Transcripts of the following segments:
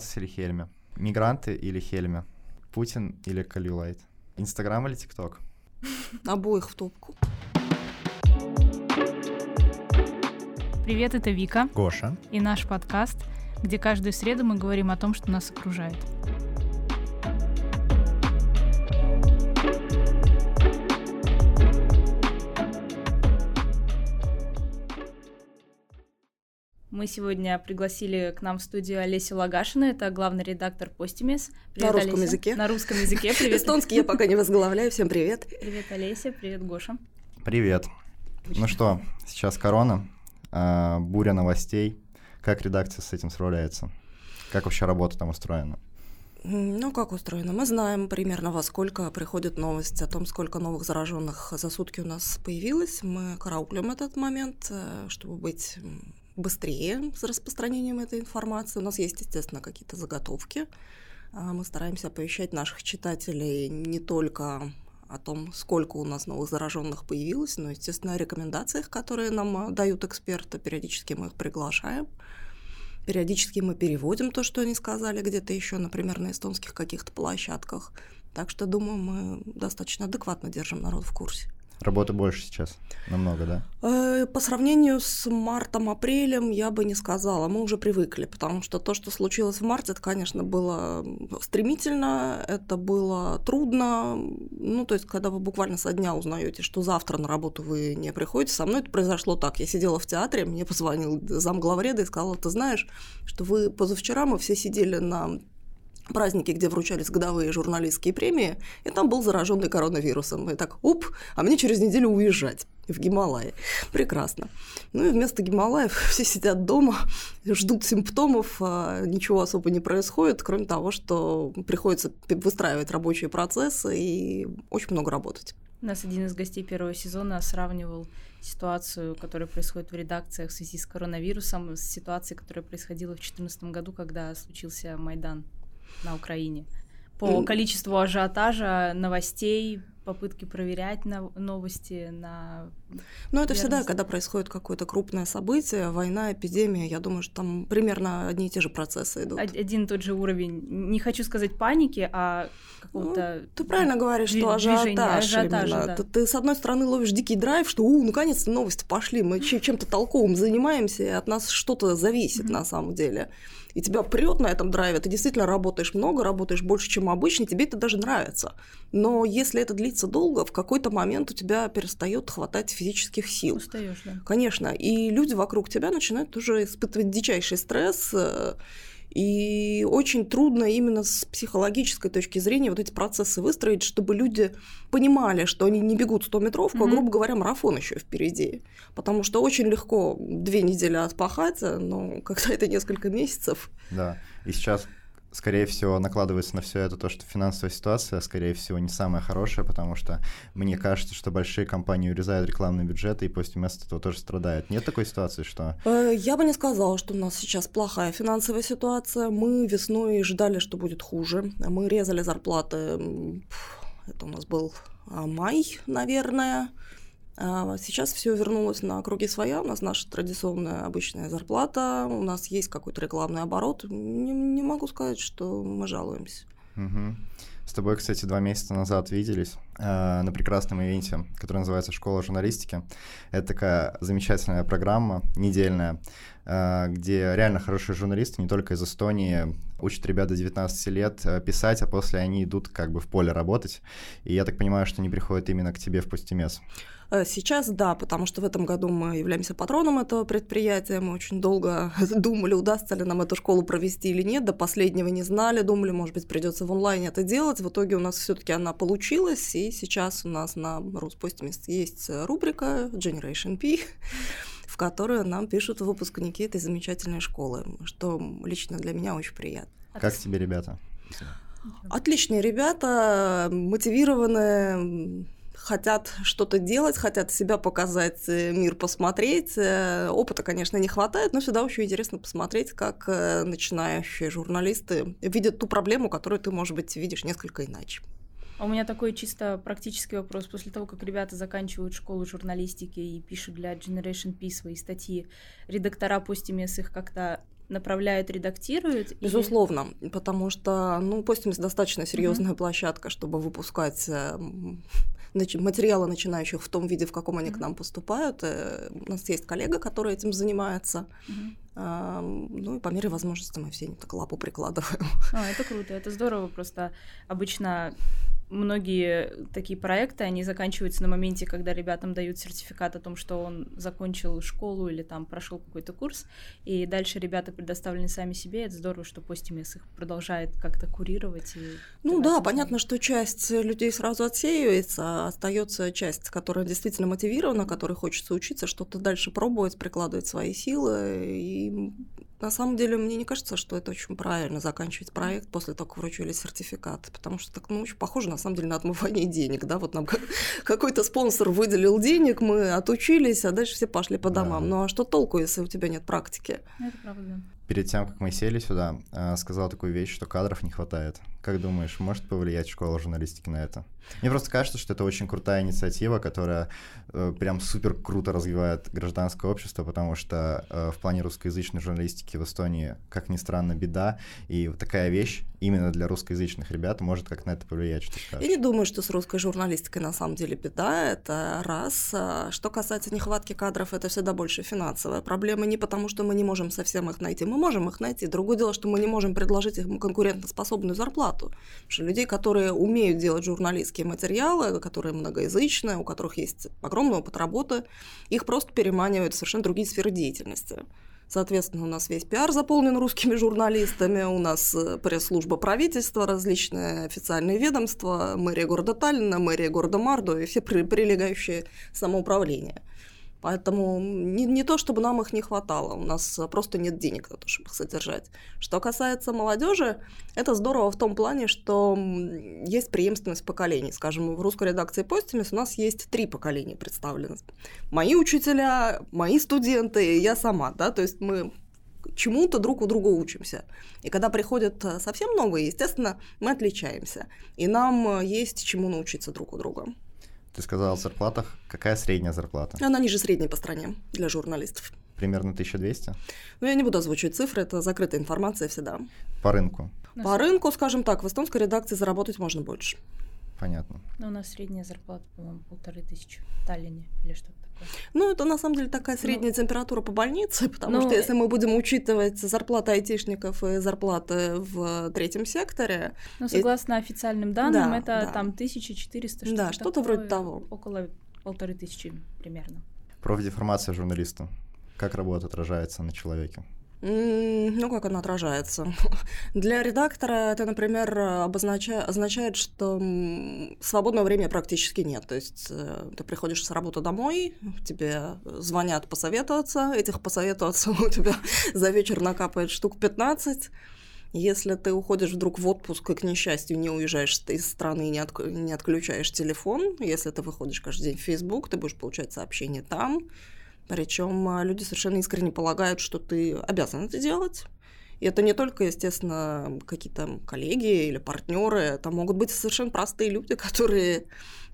Кацис или Хельме? Мигранты или Хельме? Путин или Калюлайт? Инстаграм или ТикТок? Обоих в топку. Привет, это Вика Гоша. и наш подкаст, где каждую среду мы говорим о том, что нас окружает. Мы сегодня пригласили к нам в студию Олесю Лагашину, это главный редактор Постимес. На русском языке. На русском языке. Привет. Эстонский я пока не возглавляю. Всем привет. Привет, Олеся. Привет, Гоша. Привет. Ну что, сейчас корона, а, буря новостей. Как редакция с этим справляется? Как вообще работа там устроена? Ну, как устроено? Мы знаем примерно во сколько приходит новость о том, сколько новых зараженных за сутки у нас появилось. Мы караулим этот момент, э, чтобы быть быстрее с распространением этой информации. У нас есть, естественно, какие-то заготовки. А Мы стараемся оповещать наших читателей не только о том, сколько у нас новых зараженных появилось, но, естественно, о рекомендациях, которые нам а, дают эксперты. Периодически мы их приглашаем. Периодически мы переводим то, что они сказали где-то еще, например, на эстонских каких-то площадках. Так что, думаю, мы достаточно адекватно держим народ в курсе. Работы больше сейчас, намного, да? Э, По сравнению с мартом-апрелем я бы не сказала. Мы уже привыкли, потому что то, что случилось в марте, это, конечно, было стремительно, это было трудно. Ну, то есть, когда вы буквально со дня узнаете, что завтра на работу вы не приходите, со мной это произошло так. Я сидела в театре, мне позвонил зам главреда и сказал, ты знаешь, что вы позавчера мы все сидели на праздники, где вручались годовые журналистские премии, и там был зараженный коронавирусом. И так, оп, а мне через неделю уезжать в Гималаи. Прекрасно. Ну и вместо Гималаев все сидят дома, ждут симптомов, а ничего особо не происходит, кроме того, что приходится выстраивать рабочие процессы и очень много работать. У нас один из гостей первого сезона сравнивал ситуацию, которая происходит в редакциях в связи с коронавирусом, с ситуацией, которая происходила в 2014 году, когда случился Майдан на Украине. По количеству ажиотажа, новостей, попытки проверять нов- новости на... Но это всегда, когда происходит какое-то крупное событие, война, эпидемия, я думаю, что там примерно одни и те же процессы идут. од- один и тот же уровень, не хочу сказать паники, а какого-то... Ты правильно говоришь, Дви- что движение, ажиотаж, ажиотажа, именно. да. Ты, ты, с одной стороны, ловишь дикий драйв, что, у, наконец-то новости пошли, мы чем- чем-то толковым занимаемся, и от нас что-то зависит Мгм. на самом деле. И тебя прет на этом драйве, ты действительно работаешь много, работаешь больше, чем обычно, тебе это даже нравится. Но если это длится долго, в какой-то момент у тебя перестает хватать физических сил. Устаешь, да. Конечно, и люди вокруг тебя начинают уже испытывать дичайший стресс, э, и очень трудно именно с психологической точки зрения вот эти процессы выстроить, чтобы люди понимали, что они не бегут 100-метровку, а, Мгм. грубо говоря, марафон еще впереди. Потому что очень легко две недели отпахать, но когда это несколько месяцев, Да. И сейчас, скорее всего, накладывается на все это то, что финансовая ситуация, скорее всего, не самая хорошая, потому что мне кажется, что большие компании урезают рекламные бюджеты, и после места этого тоже страдают. Нет такой ситуации, что... Э, Я бы не сказала, что у нас сейчас плохая финансовая ситуация. Мы весной ждали, что будет хуже. Мы резали зарплаты. Это у нас был а, май, наверное. А Сейчас все вернулось на круги своя. У нас наша традиционная обычная зарплата. У нас есть какой-то рекламный оборот. Не, не могу сказать, что мы жалуемся. Мгм. С тобой, кстати, два месяца назад виделись э, на прекрасном ивенте, который называется «Школа журналистики». Это такая замечательная программа, недельная, э, где реально хорошие журналисты, не только из Эстонии, учат ребят до 19 лет писать, а после они идут как бы в поле работать. И я так понимаю, что они приходят именно к тебе в Пустимес. Э, Сейчас да, потому что в этом году мы являемся патроном этого предприятия. Мы очень долго думали, удастся ли нам эту школу провести или нет. До последнего не знали, думали, может быть, придется в онлайне это делать. В итоге у нас все-таки она получилась, и сейчас у нас на Руспостимес есть рубрика Generation P, в которую нам пишут выпускники этой замечательной школы, что лично для меня очень приятно. Как тебе, ребята? Отличные ребята, мотивированные, хотят что-то делать, хотят себя показать, э, мир посмотреть. Э, Опыта, конечно, не хватает, но всегда очень интересно посмотреть, как э, начинающие журналисты видят ту проблему, которую ты, может быть, видишь несколько иначе. А У меня такой чисто практический вопрос. После того, как ребята заканчивают школу журналистики и пишут для Generation P свои статьи, редактора Постимес их как-то направляют, редактируют? Безусловно, или... потому что, ну, Постимс достаточно серьезная mm-hmm. площадка, чтобы выпускать э, материалы начинающих в том виде, в каком они mm-hmm. к нам поступают. Э, у нас есть коллега, который этим занимается. А, ну и по мере возможности мы все так лапу прикладываем. А, это круто, это здорово. Просто обычно многие такие проекты, они заканчиваются на моменте, когда ребятам дают сертификат о том, что он закончил школу или там прошел какой-то курс, и дальше ребята предоставлены сами себе. Это здорово, что Постимес их продолжает как-то курировать. И ну да, понятно, что часть людей сразу отсеивается, а остается часть, которая действительно мотивирована, которой хочется учиться, что-то дальше пробовать, прикладывать свои силы. И на самом деле, мне не кажется, что это очень правильно заканчивать проект после того, как вручили сертификат, потому что так, ну, очень похоже, на самом деле, на отмывание денег, да, вот нам какой-то спонсор выделил денег, мы отучились, а дальше все пошли по домам. Да. Ну, а что толку, если у тебя нет практики? Это правда. Перед тем, как мы сели сюда, а, сказал такую вещь, что кадров не хватает. Как думаешь, может повлиять школа журналистики на это? Мне просто кажется, что это очень крутая инициатива, которая э, прям супер круто развивает гражданское общество, потому что э, в плане русскоязычной журналистики в Эстонии, как ни странно, беда, и вот такая вещь именно для русскоязычных ребят может как на это повлиять, что скажешь? Я не думаю, что с русской журналистикой на самом деле беда, это раз. А что касается нехватки кадров, это всегда больше финансовая проблема, не потому что мы не можем совсем их найти, мы можем их найти. Другое дело, что мы не можем предложить им конкурентоспособную зарплату. Потому что людей, которые умеют делать журналистские материалы, которые многоязычные, у которых есть огромный опыт работы, их просто переманивают в совершенно другие сферы деятельности. Соответственно, у нас весь пиар заполнен русскими журналистами, у нас э, пресс-служба правительства, различные официальные ведомства, мэрия города Таллина, мэрия города Мардо и все прилегающие самоуправления. Поэтому не, не то, чтобы нам их не хватало, у нас просто нет денег на то, чтобы их содержать. Что касается молодежи, это здорово в том плане, что есть преемственность поколений. Скажем, в русской редакции Постимис у нас есть три поколения представлены. Мои учителя, мои студенты я сама, да, то есть мы чему-то друг у друга учимся. И когда приходят совсем новые, естественно, мы отличаемся. И нам есть чему научиться друг у друга. Ты сказал о зарплатах. Какая средняя зарплата? Она ниже средней по стране для журналистов. Примерно 1200? Ну, я не буду озвучивать цифры, это закрытая информация всегда. По рынку? По рынку, скажем так, в эстонской редакции заработать можно больше. Понятно. Ну, у нас средняя зарплата, по-моему, полторы тысячи в Таллине или что-то ну, это на самом деле такая ну, средняя ну, температура по больнице, потому ну, что если мы будем учитывать зарплаты айтишников и зарплаты в третьем секторе... Ну, согласно и... официальным данным, да, это да. там 1400, что-то Да, что-то вроде того. Около полторы тысячи примерно. Профдеформация журналиста. Как работа отражается на человеке? Ну, как она отражается? Для редактора это, например, обозначает, означает, что свободного времени практически нет. То есть э, ты приходишь с работы домой, тебе звонят посоветоваться, этих посоветоваться у тебя за вечер накапает штук 15. Если ты уходишь вдруг в отпуск и, к несчастью, не уезжаешь из страны и не, от, не отключаешь телефон, если ты выходишь каждый день в Facebook, ты будешь получать сообщения там, причем а, люди совершенно искренне полагают, что ты обязан это делать. И это не только, естественно, какие-то коллеги или партнеры, это могут быть совершенно простые люди, которые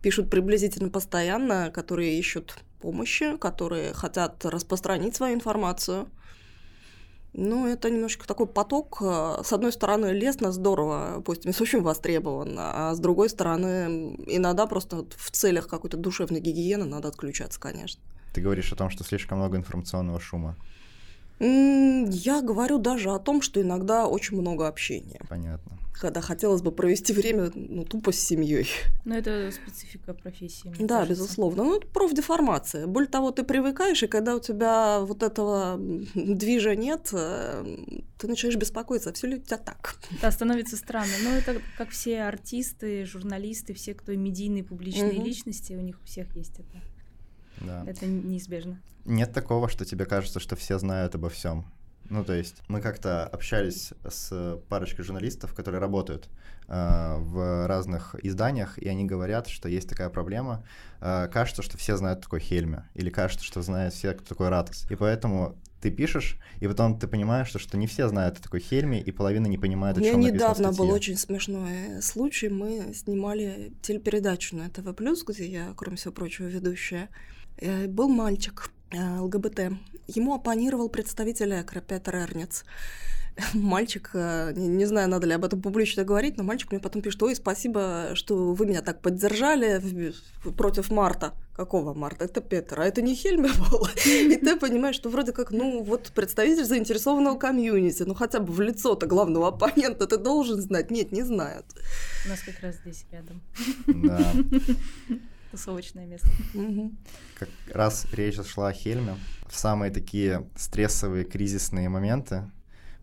пишут приблизительно постоянно, которые ищут помощи, которые хотят распространить свою информацию. Ну, это немножечко такой поток. С одной стороны, лестно, здорово, пусть очень востребован, а с другой стороны, иногда просто в целях какой-то душевной гигиены надо отключаться, конечно. Ты говоришь о том, что слишком много информационного шума. Я говорю даже о том, что иногда очень много общения. Понятно. Когда хотелось бы провести время ну, тупо с семьей. Но это специфика профессии. да, кажется. безусловно. Ну, это профдеформация. Более того, ты привыкаешь, и когда у тебя вот этого движа нет, э, ты начинаешь беспокоиться, а все ли у тебя так. Да, становится странно. Но это как все артисты, журналисты, все, кто медийные, публичные угу. личности, у них у всех есть это. Да. Это неизбежно. Нет такого, что тебе кажется, что все знают обо всем. Ну, то есть мы как-то общались с парочкой журналистов, которые работают э, в разных изданиях, и они говорят, что есть такая проблема. Э, кажется, что все знают такой Хельме, или кажется, что знают все, кто такой Ратос. И поэтому ты пишешь, и потом ты понимаешь, что, что не все знают о такой Хельме, и половина не понимает, о чем Я недавно был очень смешной случай. Мы снимали телепередачу на ТВ+, где я, кроме всего прочего, ведущая. Э, был мальчик, э, ЛГБТ. Ему оппонировал представитель ЭКРО Петр Эрнец. Мальчик, э, не, не знаю, надо ли об этом публично говорить, но мальчик мне потом пишет, ой, спасибо, что вы меня так поддержали в, против Марта. Какого Марта? Это Петр, а это не Хельме был. И ты понимаешь, что вроде как, ну, вот представитель заинтересованного комьюнити, ну, хотя бы в лицо-то главного оппонента ты должен знать. Нет, не знают. У нас как раз здесь рядом. Да. Тусовочное место. Как раз речь шла о Хельме, в самые такие стрессовые, кризисные моменты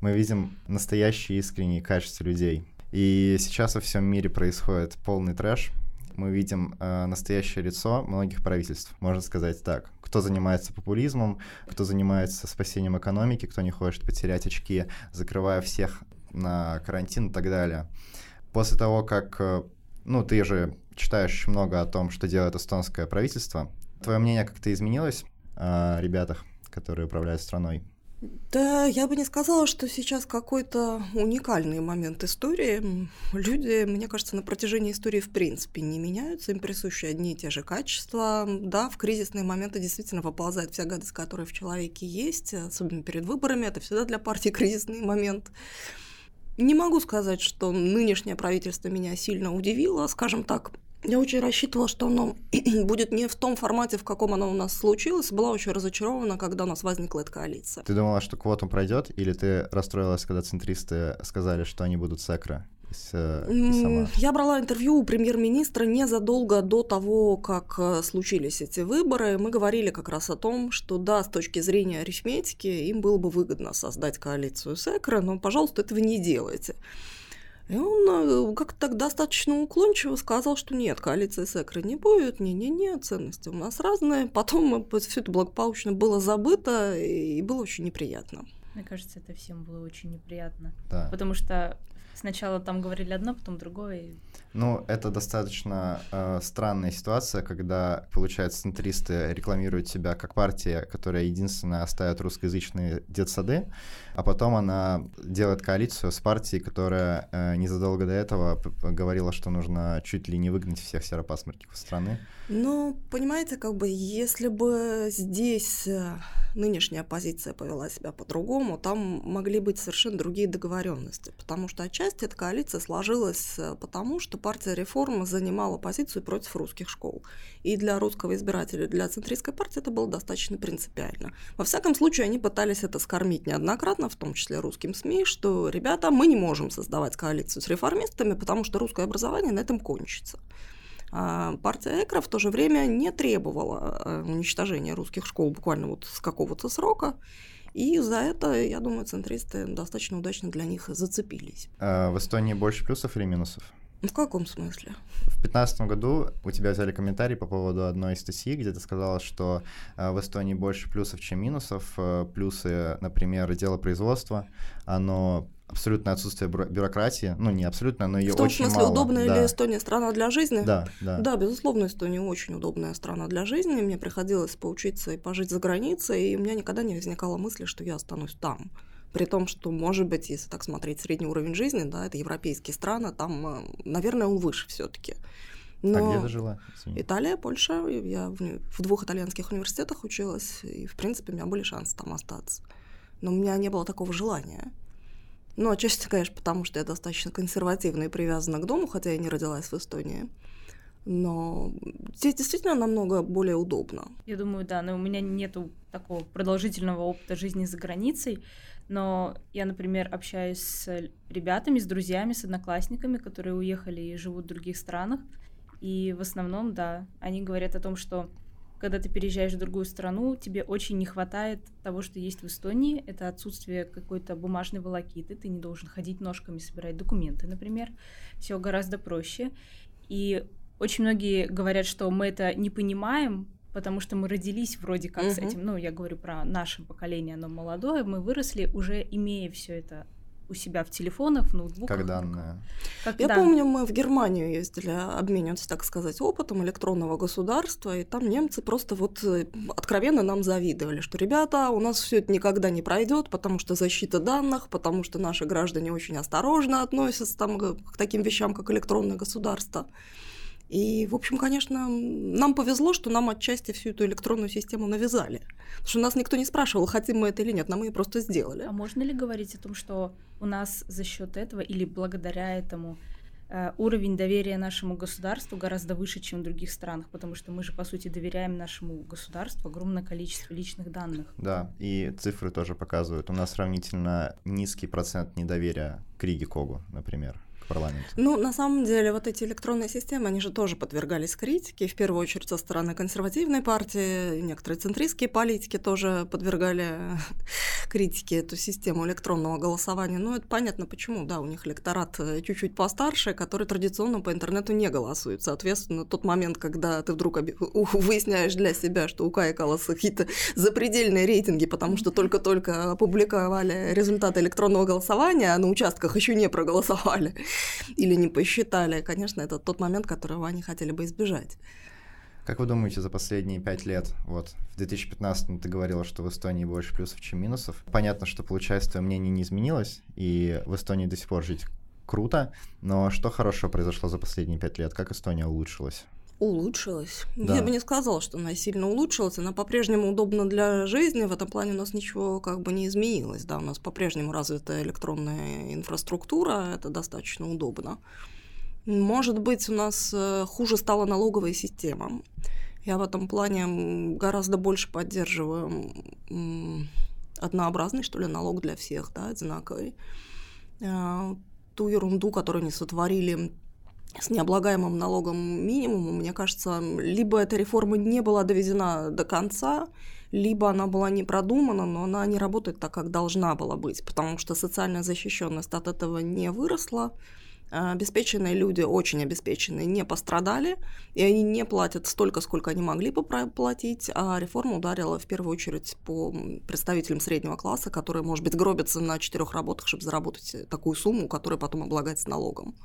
мы видим настоящие искренние качества людей. И сейчас во всем мире происходит полный трэш. Мы видим э, настоящее лицо многих правительств, можно сказать так. Кто занимается популизмом, кто занимается спасением экономики, кто не хочет потерять очки, закрывая всех на карантин и так далее. После того, как, э, ну, ты же читаешь много о том, что делает эстонское правительство, твое мнение как-то изменилось о ребятах, которые управляют страной? Да, я бы не сказала, что сейчас какой-то уникальный момент истории. Люди, мне кажется, на протяжении истории в принципе не меняются, им присущи одни и те же качества. Да, в кризисные моменты действительно выползает вся гадость, которая в человеке есть, особенно перед выборами, это всегда для партии кризисный момент. Не могу сказать, что нынешнее правительство меня сильно удивило, скажем так, я очень рассчитывала, что оно будет не в том формате, в каком оно у нас случилось. Была очень разочарована, когда у нас возникла эта коалиция. Ты думала, что квоту пройдет, или ты расстроилась, когда центристы сказали, что они будут с? Э, я брала интервью у премьер-министра незадолго до того, как э, случились эти выборы. Мы говорили как раз о том, что да, с точки зрения арифметики, им было бы выгодно создать коалицию с Экро, но, пожалуйста, этого не делайте. И он э, как-то так достаточно уклончиво сказал, что нет, коалиции с ЭКРО не будет, не-не-не, ценности у нас разные. Потом все это благополучно было забыто, и было очень неприятно. Мне кажется, это всем было очень неприятно. Да. Потому что сначала там говорили одно, потом другое. Ну, это достаточно э, странная ситуация, когда, получается, центристы рекламируют себя как партия, которая единственная оставит русскоязычные детсады, а потом она делает коалицию с партией, которая э, незадолго до этого говорила, что нужно чуть ли не выгнать всех серопасмертников страны. Ну, понимаете, как бы, если бы здесь э, нынешняя оппозиция повела себя по-другому, там могли быть совершенно другие договоренности, потому что отчасти эта коалиция сложилась э, потому, что партия реформы занимала позицию против русских школ. И для русского избирателя, для центристской партии это было достаточно принципиально. Во всяком случае, они пытались это скормить неоднократно, в том числе русским СМИ, что, ребята, мы не можем создавать коалицию с реформистами, потому что русское образование на этом кончится. А партия Экро в то же время не требовала э, уничтожения русских школ буквально вот с какого-то срока. И за это, я думаю, центристы достаточно удачно для них зацепились. А в Эстонии больше плюсов или минусов? В каком смысле? В 2015 году у тебя взяли комментарий по поводу одной из статьи, где ты сказала, что э, в Эстонии больше плюсов, чем минусов. Э, плюсы, например, дело производства, оно абсолютное отсутствие бюрократии, ну не абсолютно, но ее очень мало. В том смысле, мало. удобная да. ли Эстония страна для жизни? Да, да. Да, безусловно, Эстония очень удобная страна для жизни. Мне приходилось поучиться и пожить за границей, и у меня никогда не возникало мысли, что я останусь там. При том, что, может быть, если так смотреть средний уровень жизни, да, это европейские страны, там, э, наверное, он выше все-таки. Но а где ты жила? Извини. Италия, Польша. Я в, в двух итальянских университетах училась, и, в принципе, у меня были шансы там остаться. Но у меня не было такого желания. Ну, отчасти, конечно, потому что я достаточно консервативна и привязана к дому, хотя я не родилась в Эстонии. Но здесь действительно намного более удобно. Я думаю, да, но у меня нету такого продолжительного опыта жизни за границей, но я, например, общаюсь с ребятами, с друзьями, с одноклассниками, которые уехали и живут в других странах, и в основном, да, они говорят о том, что когда ты переезжаешь в другую страну, тебе очень не хватает того, что есть в Эстонии. Это отсутствие какой-то бумажной волокиты. Ты не должен ходить ножками, собирать документы, например. Все гораздо проще. И очень многие говорят, что мы это не понимаем, потому что мы родились вроде как uh-huh. с этим. Ну, я говорю про наше поколение, оно молодое. Мы выросли уже имея все это у себя в телефонах, в ноутбуках. Как данные. Как Я данные. помню, мы в Германию ездили обмениваться, так сказать, опытом электронного государства, и там немцы просто вот э, откровенно нам завидовали, что, ребята, у нас все это никогда не пройдет, потому что защита данных, потому что наши граждане очень осторожно относятся там, к таким вещам, как электронное государство. И, в общем, конечно, нам повезло, что нам отчасти всю эту электронную систему навязали. Потому что нас никто не спрашивал, хотим мы это или нет, нам ее просто сделали. А можно ли говорить о том, что у нас за счет этого или благодаря этому Э, уровень доверия нашему государству гораздо выше, чем в других странах, потому что мы же, по сути, доверяем нашему государству огромное количество личных данных. Да, и цифры тоже показывают. У нас сравнительно низкий процент недоверия к Риге Когу, например парламент? Ну, на самом деле, вот эти электронные системы, они же тоже подвергались критике, в первую очередь со стороны консервативной партии, некоторые центристские политики тоже подвергали критике эту систему электронного голосования. Ну, это понятно почему, да, у них электорат э, чуть-чуть постарше, который традиционно по интернету не голосует. Соответственно, тот момент, когда ты вдруг выясняешь для себя, что у Кая Каласа какие-то запредельные рейтинги, потому что только-только опубликовали результаты электронного голосования, а на участках еще не проголосовали, или не посчитали. Конечно, это тот момент, которого они хотели бы избежать. Как вы думаете, за последние пять лет, вот в 2015 ты говорила, что в Эстонии больше плюсов, чем минусов. Понятно, что, получается, твое мнение не изменилось, и в Эстонии до сих пор жить круто, но что хорошего произошло за последние пять лет? Как Эстония улучшилась? Улучшилась. Да. Я бы не сказала, что она сильно улучшилась. Она по-прежнему удобна для жизни. В этом плане у нас ничего как бы не изменилось. Да, у нас по-прежнему развита электронная инфраструктура. Это достаточно удобно. Может быть, у нас э, хуже стала налоговая система. Я в этом плане гораздо больше поддерживаю однообразный, что ли, налог для всех, да, одинаковый. А, ту ерунду, которую они сотворили с необлагаемым налогом минимумом, мне кажется, либо эта реформа не была доведена до конца, либо она была не продумана, но она не работает так, как должна была быть, потому что социальная защищенность от этого не выросла, обеспеченные люди, очень обеспеченные, не пострадали, и они не платят столько, сколько они могли бы платить, а реформа ударила в первую очередь по представителям среднего класса, которые, может быть, гробятся на четырех работах, чтобы заработать такую сумму, которая потом облагается налогом.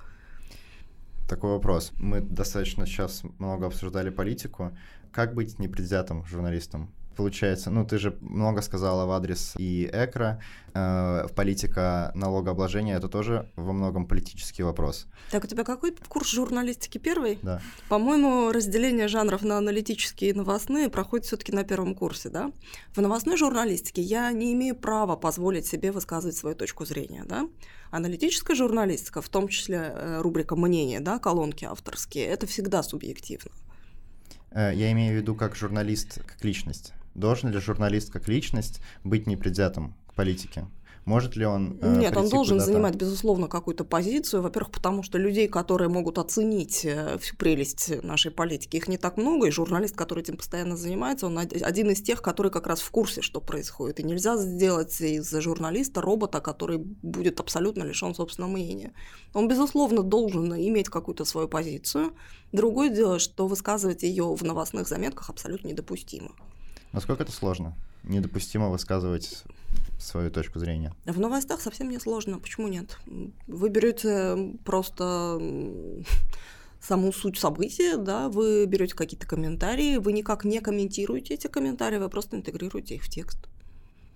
Такой вопрос. Мы достаточно сейчас много обсуждали политику. Как быть непредвзятым журналистом? Получается, ну, ты же много сказала в адрес и ЭКРА, э, политика налогообложения, это тоже во многом политический вопрос. Так, у тебя какой курс журналистики первый? Да. По-моему, разделение жанров на аналитические и новостные проходит все таки на первом курсе, да? В новостной журналистике я не имею права позволить себе высказывать свою точку зрения, да? Аналитическая журналистика, в том числе э, рубрика «Мнение», да, колонки авторские, это всегда субъективно. Э, я имею в виду как журналист, как личность. Должен ли журналист как личность быть непредвзятым к политике? Может ли он э, Нет, он должен занимать, безусловно, какую-то позицию. Во-первых, потому что людей, которые могут оценить э, всю прелесть нашей политики, их не так много, и журналист, который этим постоянно занимается, он один из тех, который как раз в курсе, что происходит. И нельзя сделать из журналиста робота, который будет абсолютно лишен собственного мнения. Он, безусловно, должен иметь какую-то свою позицию. Другое дело, что высказывать ее в новостных заметках абсолютно недопустимо. Насколько это сложно? Недопустимо высказывать свою точку зрения. В новостях совсем не сложно. Почему нет? Вы берете просто саму суть события, да, вы берете какие-то комментарии, вы никак не комментируете эти комментарии, вы просто интегрируете их в текст.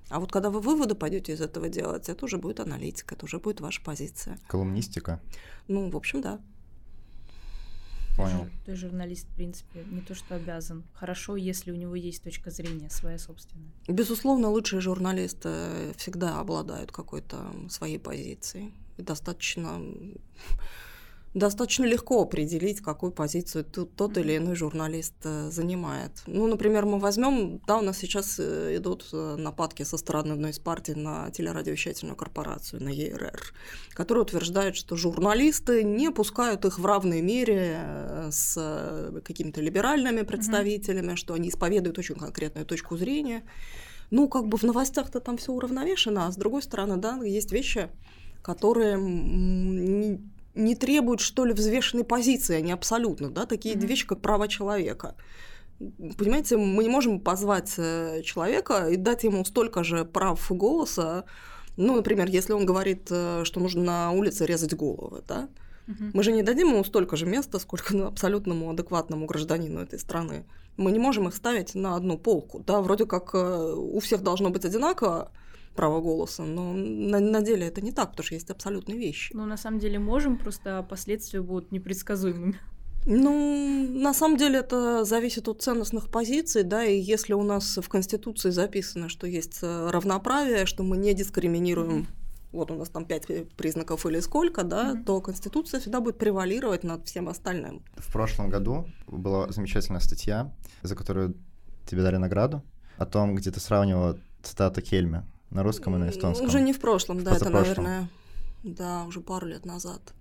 А вот когда вы выводы пойдете из этого делать, это уже будет аналитика, это уже будет ваша позиция. Колумнистика? Ну, в общем, да. Понял. То есть журналист, в принципе, не то что обязан. Хорошо, если у него есть точка зрения своя собственная. Безусловно, лучшие журналисты всегда обладают какой-то своей позицией. Достаточно достаточно легко определить, какую позицию тот или иной журналист э, занимает. Ну, например, мы возьмем, да, у нас сейчас э, идут э, нападки со стороны одной из партий на телерадиовещательную корпорацию, на ЕРР, которая утверждает, что журналисты не пускают их в равной мере с какими-то либеральными представителями, mm-hmm. что они исповедуют очень конкретную точку зрения. Ну, как бы в новостях-то там все уравновешено, а с другой стороны, да, есть вещи, которые не требуют, что ли, взвешенной позиции, они абсолютно, да, такие mm-hmm. вещи, как права человека. Понимаете, мы не можем позвать э, человека и дать ему столько же прав голоса, ну, например, если он говорит, э, что нужно на улице резать головы, да, угу. мы же не дадим ему столько же места, сколько ну, абсолютному адекватному гражданину этой страны. Мы не можем их ставить на одну полку, да, вроде как э, у всех должно быть одинаково, право голоса, но на, на деле это не так, потому что есть абсолютные вещи. Ну, на самом деле можем, просто последствия будут непредсказуемыми. Ну, на самом деле это зависит от ценностных позиций, да, и если у нас в Конституции записано, что есть э, равноправие, что мы не дискриминируем вот у нас там пять признаков или сколько, да, mm-hmm. то Конституция всегда будет превалировать над всем остальным. В прошлом году была замечательная статья, за которую тебе дали награду, о том, где ты сравнивала цитату Кельме на русском и на эстонском. Уже не в прошлом, да, это, наверное, да, уже пару лет назад.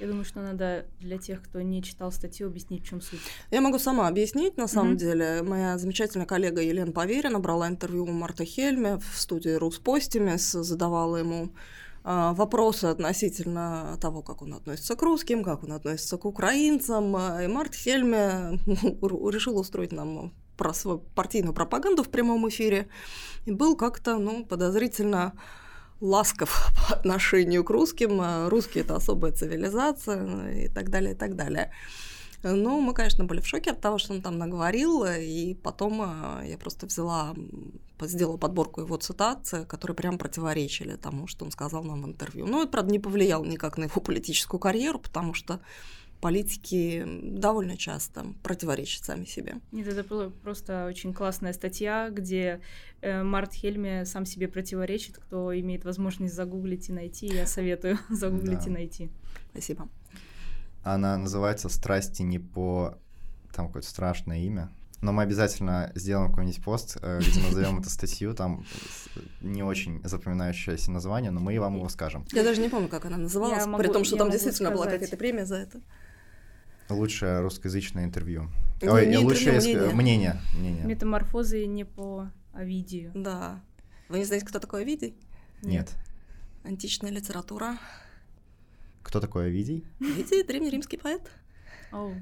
Я думаю, что надо для тех, кто не читал статью, объяснить, в чем суть. Я могу сама объяснить, на самом mm-hmm. деле. Моя замечательная коллега Елена Поверина брала интервью у Марта Хельме в студии Руспостимес, задавала ему а, вопросы относительно того, как он относится к русским, как он относится к украинцам. И Март Хельме решил устроить нам про свою партийную пропаганду в прямом эфире и был как-то ну, подозрительно ласков по отношению к русским. А русские — это особая цивилизация и так далее, и так далее. Ну, мы, конечно, были в шоке от того, что он там наговорил, и потом а, я просто взяла, сделала подборку его цитат, которые прям противоречили тому, что он сказал нам в интервью. Ну, это, правда, не повлияло никак на его политическую карьеру, потому что политики довольно часто противоречат сами себе. Нет, это была просто очень классная статья, где э, Март Хельме сам себе противоречит. Кто имеет возможность загуглить и найти, я советую загуглить да. и найти. Спасибо. Она называется «Страсти не по...» Там какое-то страшное имя. Но мы обязательно сделаем какой-нибудь пост, э, где назовем эту статью. Там не очень запоминающееся название, но мы вам его скажем. Я даже не помню, как она называлась, могу, при том, что там действительно сказать. была какая-то премия за это. Лучшее русскоязычное интервью. Ой, не лучшее мнение. мнение. мнение. Метаморфозы не по Овидию. Да. Вы не знаете, кто такой Овидий? Нет. Античная литература. Кто такой Овидий? Овидий — древнеримский поэт. Oh.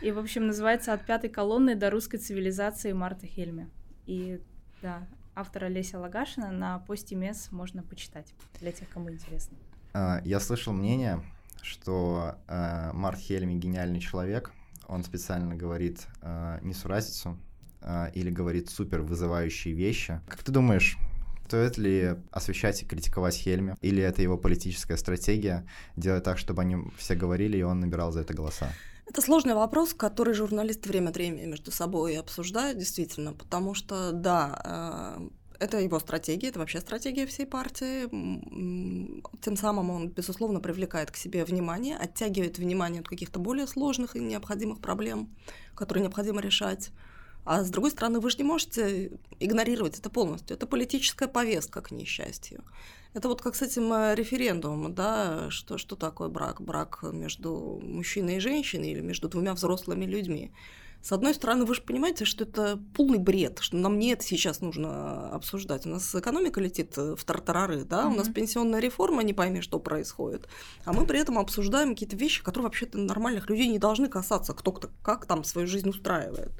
И, в общем, называется «От пятой колонны до русской цивилизации» Марта Хельме. И, да, автора Леся Лагашина на посте МЕС можно почитать, для тех, кому интересно. А, я слышал мнение, что э, Март Хельми гениальный человек. Он специально говорит э, несуразицу э, или говорит супер вызывающие вещи. Как ты думаешь, стоит ли освещать и критиковать Хельми? Или это его политическая стратегия делать так, чтобы они все говорили, и он набирал за это голоса? Это сложный вопрос, который журналисты время от времени между собой обсуждают, действительно, потому что, да, э, это его стратегия, это вообще стратегия всей партии. Тем самым он, безусловно, привлекает к себе внимание, оттягивает внимание от каких-то более сложных и необходимых проблем, которые необходимо решать. А с другой стороны, вы же не можете игнорировать это полностью. Это политическая повестка, к несчастью. Это вот как с этим э, референдумом, да, что, что такое брак? Брак между мужчиной и женщиной или между двумя взрослыми людьми. С одной стороны, вы же понимаете, что это полный бред, что нам не это сейчас нужно обсуждать. У нас экономика летит в тартарары, да, mm-hmm. у нас пенсионная реформа, не пойми, что происходит. А мы при этом обсуждаем какие-то вещи, которые вообще-то нормальных людей не должны касаться, кто кто как там свою жизнь устраивает.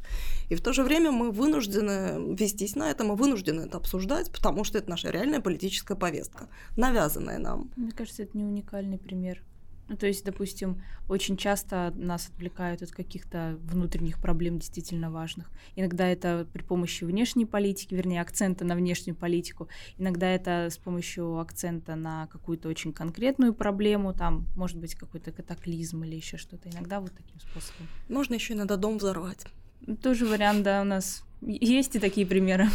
И в то же время мы вынуждены вестись на это, мы вынуждены это обсуждать, потому что это наша реальная политическая повестка, навязанная нам. Мне кажется, это не уникальный пример. Ну, то есть, допустим, очень часто нас отвлекают от каких-то внутренних проблем действительно важных. Иногда это при помощи внешней политики, вернее, акцента на внешнюю политику. Иногда это с помощью акцента на какую-то очень конкретную проблему, там, может быть, какой-то катаклизм или еще что-то. Иногда вот таким способом. Можно еще иногда дом взорвать. Тоже вариант, да, у нас есть и такие примеры.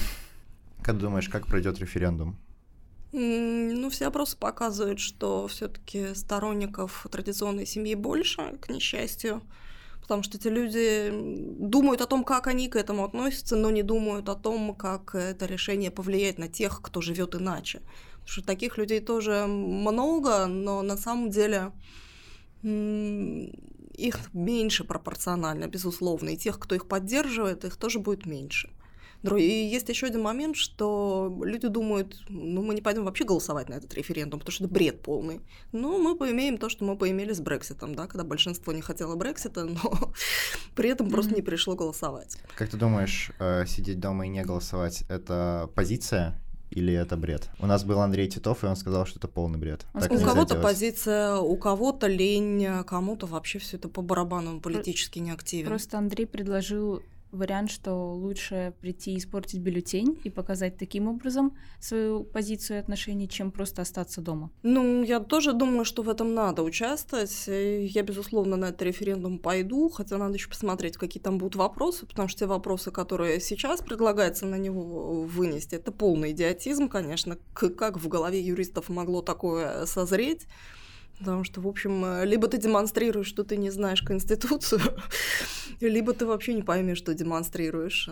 Как думаешь, как пройдет референдум? Ну, все опросы показывают, что все-таки сторонников традиционной семьи больше, к несчастью, потому что эти люди думают о том, как они к этому относятся, но не думают о том, как это решение повлияет на тех, кто живет иначе. Потому что таких людей тоже много, но на самом деле их меньше пропорционально, безусловно, и тех, кто их поддерживает, их тоже будет меньше. И есть еще один момент, что люди думают, ну, мы не пойдем вообще голосовать на этот референдум, потому что это бред полный. Но мы поимеем то, что мы поимели с Брекситом, да, когда большинство не хотело Брексита, но при этом просто не пришло голосовать. Как ты думаешь, э, сидеть дома и не голосовать — это позиция или это бред? У нас был Андрей Титов, и он сказал, что это полный бред. Так у кого-то позиция, у кого-то лень, кому-то вообще все это по барабану политически не активен. Просто Андрей предложил вариант, что лучше прийти и испортить бюллетень и показать таким образом свою позицию и отношения, чем просто остаться дома? Ну, я тоже думаю, что в этом надо участвовать. Я, безусловно, на этот референдум пойду, хотя надо еще посмотреть, какие там будут вопросы, потому что те вопросы, которые сейчас предлагается на него вынести, это полный идиотизм, конечно. Как в голове юристов могло такое созреть? Потому что, в общем, э, либо ты демонстрируешь, что ты не знаешь Конституцию, либо ты вообще не поймешь, что демонстрируешь.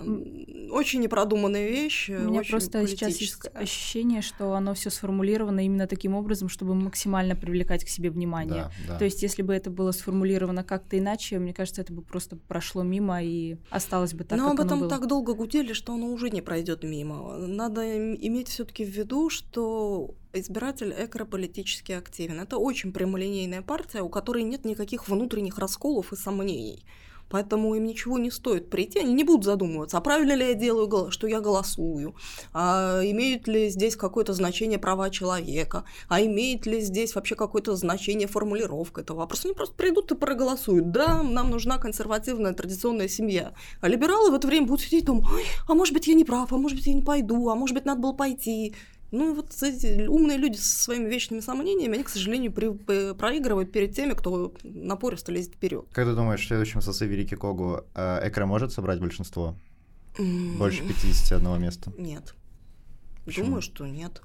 Очень непродуманная вещь. У меня просто сейчас есть ощущение, что оно все сформулировано именно таким образом, чтобы максимально привлекать к себе внимание. Да, да. То есть, если бы это было сформулировано как-то иначе, мне кажется, это бы просто прошло мимо и осталось бы так, Но как об этом оно было. так долго гудели, что оно уже не пройдет мимо. Надо иметь все-таки в виду, что избиратель экрополитически активен. Это очень прямолинейная партия, у которой нет никаких внутренних расколов и сомнений. Поэтому им ничего не стоит прийти, они не будут задумываться, а правильно ли я делаю, что я голосую, а имеют ли здесь какое-то значение права человека, а имеет ли здесь вообще какое-то значение формулировка этого вопроса. Они просто придут и проголосуют. Да, нам нужна консервативная традиционная семья. А либералы в это время будут сидеть и думать, а может быть я не прав, а может быть я не пойду, а может быть надо было пойти. Ну, вот эти умные люди со своими вечными сомнениями, они, к сожалению, при, проигрывают перед теми, кто напористо лезет вперед. Как ты думаешь, в следующем сосыве Великий Когу э, Экра может собрать большинство? Больше 51 места? Нет. Почему? Думаю, что нет.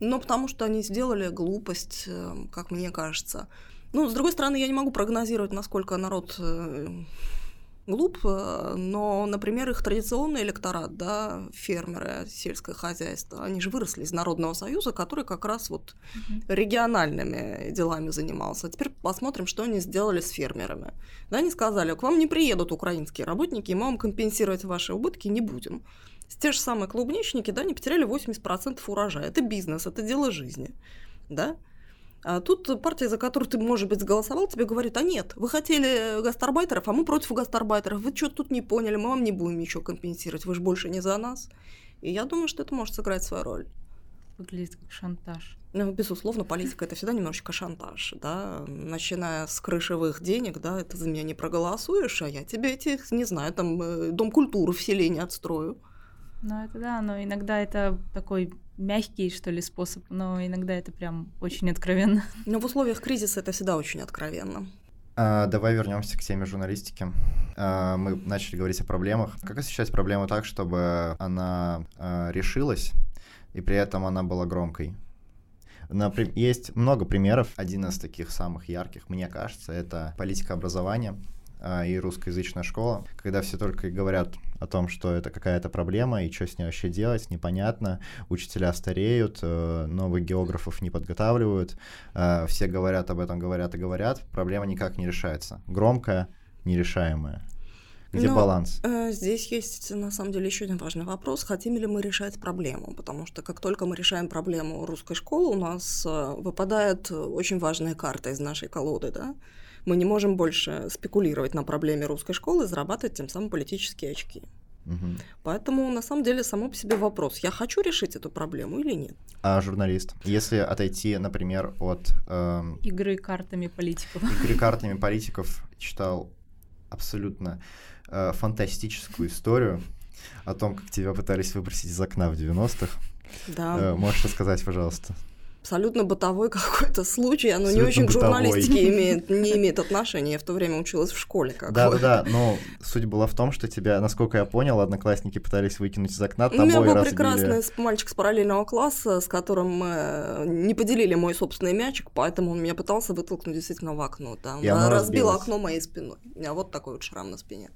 Но потому что они сделали глупость, э, как мне кажется. Ну, с другой стороны, я не могу прогнозировать, насколько народ э, глуп, э, но, например, их традиционный электорат, да, фермеры, сельское хозяйство, они же выросли из Народного Союза, который как раз вот региональными делами занимался. А теперь посмотрим, что они сделали с фермерами. Да, они сказали, к вам не приедут украинские работники, и мы вам компенсировать ваши убытки не будем. Те же самые клубничники, да, они потеряли 80% урожая. Это бизнес, это дело жизни, да. А тут партия, за которую ты, может быть, голосовал, тебе говорит, а нет, вы хотели гастарбайтеров, а мы против гастарбайтеров, вы что-то тут не поняли, мы вам не будем ничего компенсировать, вы же больше не за нас. И я думаю, что это может сыграть свою роль. Выглядит как шантаж. Ну, безусловно, политика это всегда немножечко шантаж, да, начиная с крышевых денег, да, ты за меня не проголосуешь, а я тебе этих, не знаю, там, э, дом культуры в селе не отстрою. Ну, это да, но иногда это такой мягкий, что ли, способ, но иногда это прям очень откровенно. Но в условиях кризиса это всегда очень откровенно. А, давай вернемся к теме журналистики. А, мы начали говорить о проблемах. Как освещать проблему так, чтобы она а, решилась, и при этом она была громкой? Например, есть много примеров. Один из таких самых ярких, мне кажется, это политика образования. А, и русскоязычная школа, когда все только говорят о том, что это какая-то проблема и что с ней вообще делать, непонятно. Учителя стареют, э, новых географов не подготавливают, э, все говорят об этом, говорят и говорят, проблема никак не решается. Громкая, нерешаемая. Где Но, баланс? Э, здесь есть, на самом деле, еще один важный вопрос. Хотим ли мы решать проблему? Потому что как только мы решаем проблему русской школы, у нас э, выпадает очень важная карта из нашей колоды, да? Мы не можем больше спекулировать на проблеме русской школы и зарабатывать тем самым политические очки. Угу. Поэтому на самом деле само по себе вопрос, я хочу решить эту проблему или нет. А журналист, если отойти, например, от... Э, игры картами политиков. Игры картами политиков читал абсолютно э, фантастическую историю о том, как тебя пытались выбросить из окна в 90-х. Да. Э, можешь рассказать, пожалуйста? Абсолютно бытовой какой-то случай, оно абсолютно не очень бытовой. к журналистике имеет, не имеет отношения. Я в то время училась в школе. Как да, да, да, но суть была в том, что тебя, насколько я понял, одноклассники пытались выкинуть из окна, тобой У меня был разбили. прекрасный мальчик с параллельного класса, с которым мы не поделили мой собственный мячик, поэтому он меня пытался вытолкнуть действительно в окно. Там, разбил окно моей спиной. У меня вот такой вот шрам на спине.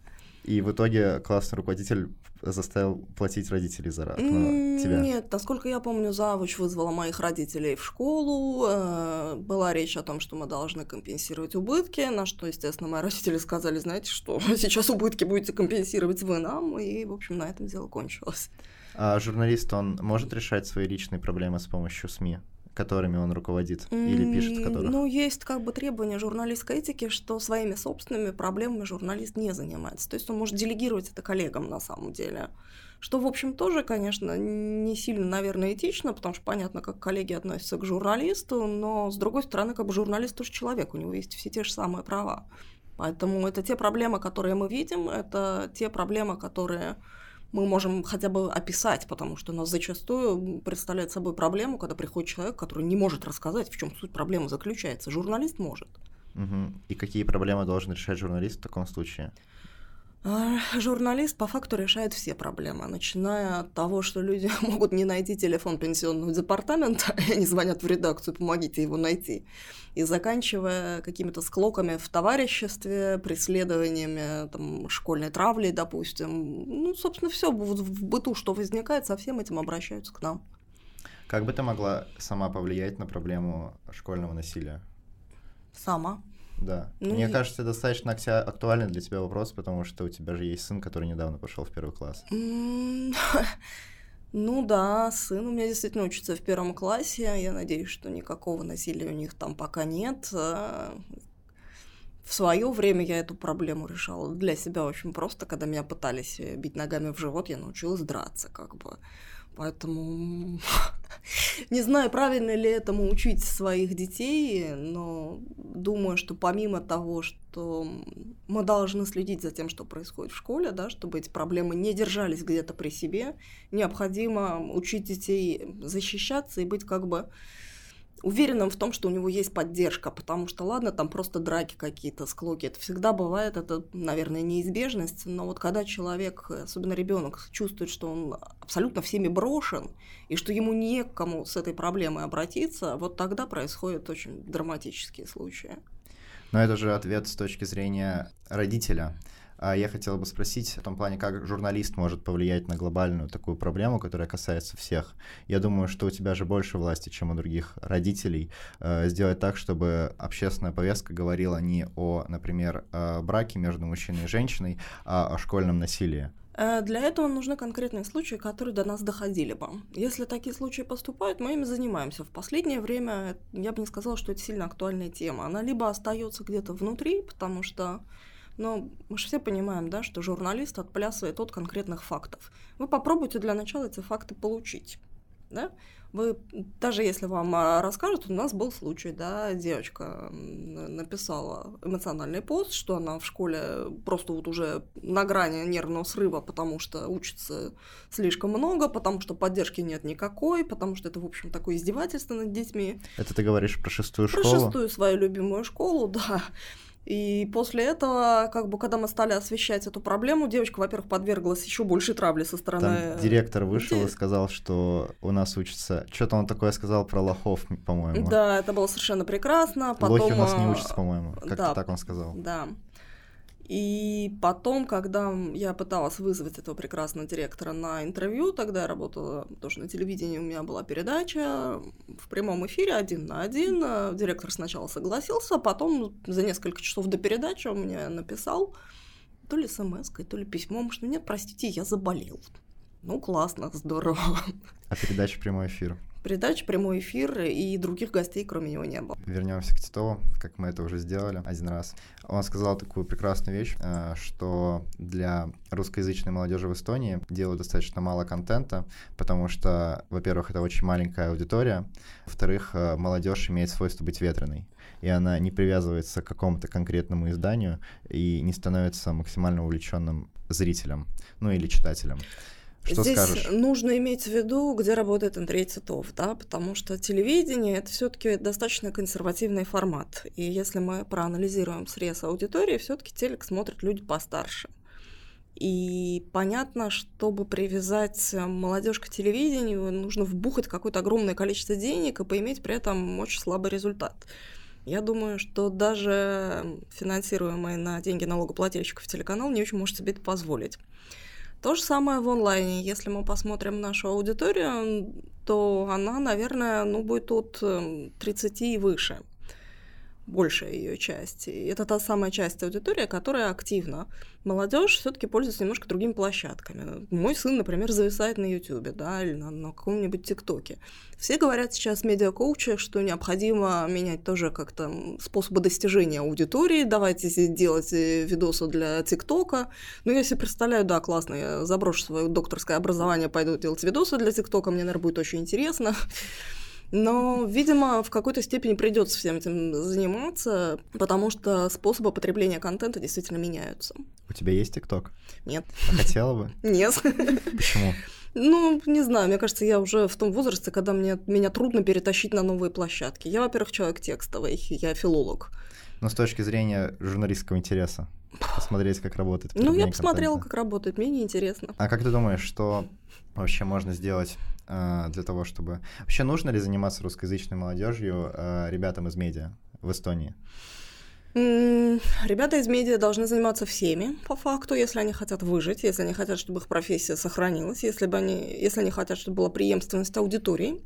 И в итоге классный руководитель заставил платить родителей за окно тебя? Нет, насколько я помню, завуч вызвала моих родителей в школу. Э, была речь о том, что мы должны компенсировать убытки, на что, естественно, мои родители сказали, знаете что, сейчас убытки будете компенсировать вы нам, и, в общем, на этом дело кончилось. А журналист, он может решать свои личные проблемы с помощью СМИ? Которыми он руководит или пишет в которых? Ну, есть как бы требование журналистской этики, что своими собственными проблемами журналист не занимается. То есть он может делегировать это коллегам на самом деле. Что, в общем, тоже, конечно, не сильно, наверное, этично, потому что понятно, как коллеги относятся к журналисту, но, с другой стороны, как бы журналист тоже человек, у него есть все те же самые права. Поэтому это те проблемы, которые мы видим, это те проблемы, которые мы можем хотя бы описать, потому что у нас зачастую представляет собой проблему, когда приходит человек, который не может рассказать, в чем суть проблемы заключается. Журналист может. Угу. И какие проблемы должен решать журналист в таком случае? А, журналист по факту решает все проблемы, начиная от того, что люди могут не найти телефон пенсионного департамента, и они звонят в редакцию, помогите его найти, и заканчивая какими-то склоками в товариществе, преследованиями там, школьной травли, допустим. Ну, собственно, все в быту, что возникает, со всем этим обращаются к нам. Как бы ты могла сама повлиять на проблему школьного насилия? Сама. Да. Ну, Мне и... кажется, достаточно актуальный для тебя вопрос, потому что у тебя же есть сын, который недавно пошел в первый класс. Ну да, сын у меня действительно учится в первом классе. Я надеюсь, что никакого насилия у них там пока нет. В свое время я эту проблему решала для себя очень просто. Когда меня пытались бить ногами в живот, я научилась драться, как бы. Поэтому не знаю, правильно ли этому учить своих детей, но думаю, что помимо того, что мы должны следить за тем, что происходит в школе, да, чтобы эти проблемы не держались где-то при себе, необходимо учить детей защищаться и быть как бы уверенным в том, что у него есть поддержка, потому что, ладно, там просто драки какие-то, склоки, это всегда бывает, это, наверное, неизбежность, но вот когда человек, особенно ребенок, чувствует, что он абсолютно всеми брошен, и что ему не к кому с этой проблемой обратиться, вот тогда происходят очень драматические случаи. Но это же ответ с точки зрения родителя. А я хотел бы спросить в том плане, как журналист может повлиять на глобальную такую проблему, которая касается всех. Я думаю, что у тебя же больше власти, чем у других родителей, э, сделать так, чтобы общественная повестка говорила не о, например, браке между мужчиной и женщиной, а о школьном насилии. Э, для этого нужны конкретные случаи, которые до нас доходили бы. Если такие случаи поступают, мы ими занимаемся. В последнее время я бы не сказала, что это сильно актуальная тема. Она либо остается где-то внутри, потому что но мы же все понимаем, да, что журналист отплясывает от конкретных фактов. Вы попробуйте для начала эти факты получить. Да? Вы, даже если вам а, расскажут, у нас был случай, да, девочка написала эмоциональный пост, что она в школе просто вот уже на грани нервного срыва, потому что учится слишком много, потому что поддержки нет никакой, потому что это, в общем, такое издевательство над детьми. Это ты говоришь про шестую школу? Про шестую свою любимую школу, да. И после этого, как бы, когда мы стали освещать эту проблему, девочка, во-первых, подверглась еще больше травли со стороны... Там директор вышел и сказал, что у нас учится... Что-то он такое сказал про лохов, по-моему. Да, это было совершенно прекрасно. Потом... Лохи у нас не учатся, по-моему. Как-то да, так он сказал. Да. И потом, когда я пыталась вызвать этого прекрасного директора на интервью, тогда я работала тоже на телевидении, у меня была передача в прямом эфире один на один. Директор сначала согласился, а потом за несколько часов до передачи он мне написал то ли смс то ли письмом, что нет, простите, я заболел. Ну, классно, здорово. А передача прямой эфир? Передач, прямой эфир, и других гостей, кроме него, не было. Вернемся к Титову, как мы это уже сделали один раз. Он сказал такую прекрасную вещь, э, что для русскоязычной молодежи в Эстонии делают достаточно мало контента, потому что, во-первых, это очень маленькая аудитория, во-вторых, э, молодежь имеет свойство быть ветреной и она не привязывается к какому-то конкретному изданию и не становится максимально увлеченным зрителем, ну или читателем. Что Здесь скажешь? нужно иметь в виду, где работает Андрей Титов, да, потому что телевидение это все-таки достаточно консервативный формат. И если мы проанализируем срез аудитории, все-таки телек смотрят люди постарше. И понятно, чтобы привязать молодежь к телевидению, нужно вбухать какое-то огромное количество денег и поиметь при этом очень слабый результат. Я думаю, что даже финансируемый на деньги налогоплательщиков телеканал не очень может себе это позволить. То же самое в онлайне. Если мы посмотрим нашу аудиторию, то она, наверное, ну, будет от 30 эм, и выше большая ее часть. И это та самая часть аудитории, которая активна. Молодежь все-таки пользуется немножко другими площадками. Мой сын, например, зависает на YouTube, да, или на, на каком-нибудь ТикТоке. Все говорят сейчас медиакоучи, что необходимо менять тоже как-то способы достижения аудитории. Давайте делать э, видосы для ТикТока. Ну, я себе представляю, да, классно, я заброшу свое докторское образование, пойду делать видосы для ТикТока, мне, наверное, будет очень интересно. Но, видимо, в какой-то степени придется всем этим заниматься, потому что способы потребления контента действительно меняются. У тебя есть ТикТок? Нет. А хотела бы? Нет. Почему? Ну, не знаю, мне кажется, я уже в том возрасте, когда мне, меня трудно перетащить на новые площадки. Я, во-первых, человек текстовый, я филолог. Но с точки зрения журналистского интереса, посмотреть, как работает Ну, я посмотрела, контента. как работает, мне неинтересно. А как ты думаешь, что вообще можно сделать для того, чтобы... Вообще нужно ли заниматься русскоязычной молодежью э, ребятам из медиа в Эстонии? Ребята из медиа должны заниматься всеми, по факту, если они хотят выжить, если они хотят, чтобы их профессия сохранилась, если, бы они, если они хотят, чтобы была преемственность аудитории.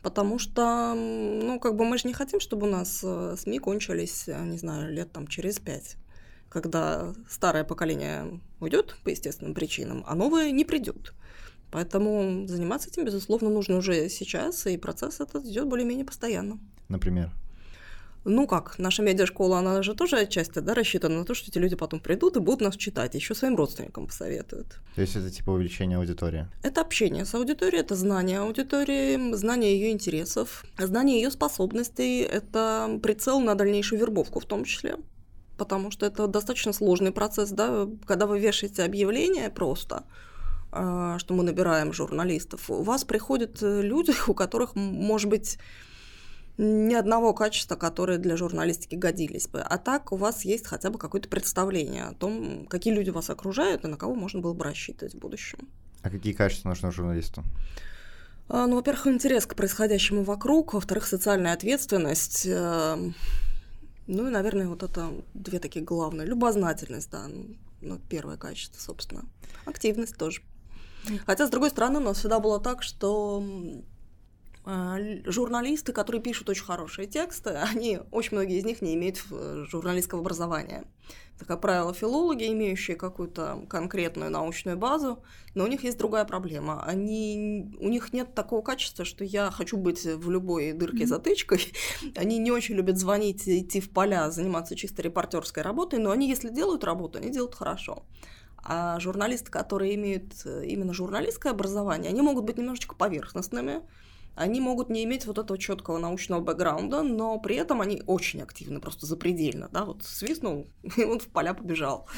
Потому что, ну, как бы мы же не хотим, чтобы у нас э, СМИ кончились, э, не знаю, лет там через пять, когда старое поколение уйдет по естественным причинам, а новое не придет. Поэтому заниматься этим, безусловно, нужно уже сейчас, и процесс этот идет более-менее постоянно. Например? Ну как, наша медиашкола, она же тоже отчасти да, рассчитана на то, что эти люди потом придут и будут нас читать, еще своим родственникам посоветуют. То есть это типа увеличение аудитории? Это общение с аудиторией, это знание аудитории, знание ее интересов, знание ее способностей, это прицел на дальнейшую вербовку в том числе. Потому что это достаточно сложный процесс, да, когда вы вешаете объявление просто, что мы набираем журналистов, у вас приходят э, люди, у которых, может быть, ни одного качества, которые для журналистики годились бы. А так у вас есть хотя бы какое-то представление о том, какие люди вас окружают и на кого можно было бы рассчитывать в будущем. А какие качества нужны журналисту? А, Ну, во-первых, интерес к происходящему вокруг, во-вторых, социальная ответственность. э, Ну и, наверное, вот это две такие главные. Любознательность, да, ну, первое качество, собственно. Активность тоже. Хотя, с другой стороны, у нас всегда было так, что а, журналисты, которые пишут очень хорошие тексты, они, очень многие из них не имеют э, журналистского образования. Это, как правило, филологи, имеющие какую-то конкретную научную базу, но у них есть другая проблема. Они, у них нет такого качества, что я хочу быть в любой дырке затычкой. Они не очень любят звонить, идти в поля, заниматься чисто репортерской работой, но они, если делают работу, они делают хорошо. А журналисты, которые имеют э, именно журналистское образование, они могут быть немножечко поверхностными, они могут не иметь вот этого четкого научного бэкграунда, но при этом они очень активны, просто запредельно, да, вот свистнул, и он в поля побежал.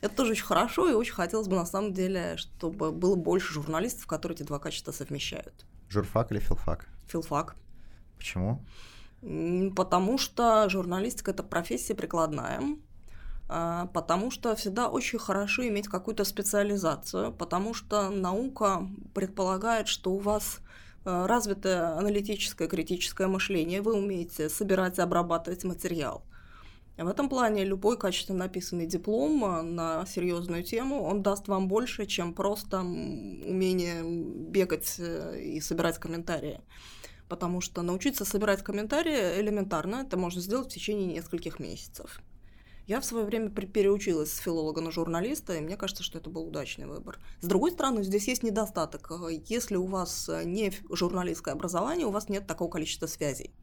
Это тоже очень хорошо, и очень хотелось бы, на самом деле, чтобы было больше журналистов, которые эти два качества совмещают. Журфак или филфак? Филфак. Почему? Потому что журналистика – это профессия прикладная, потому что всегда очень хорошо иметь какую-то специализацию, потому что наука предполагает, что у вас а, развитое аналитическое, критическое мышление, вы умеете собирать и обрабатывать материал. В этом плане любой качественно написанный диплом а, на серьезную тему, он даст вам больше, чем просто умение бегать э, и собирать комментарии. Потому что научиться собирать комментарии элементарно, это можно сделать в течение нескольких месяцев. Я в свое время переучилась с филолога на журналиста, и мне кажется, что это был удачный выбор. С другой стороны, здесь есть недостаток. Если у вас не журналистское образование, у вас нет такого количества связей.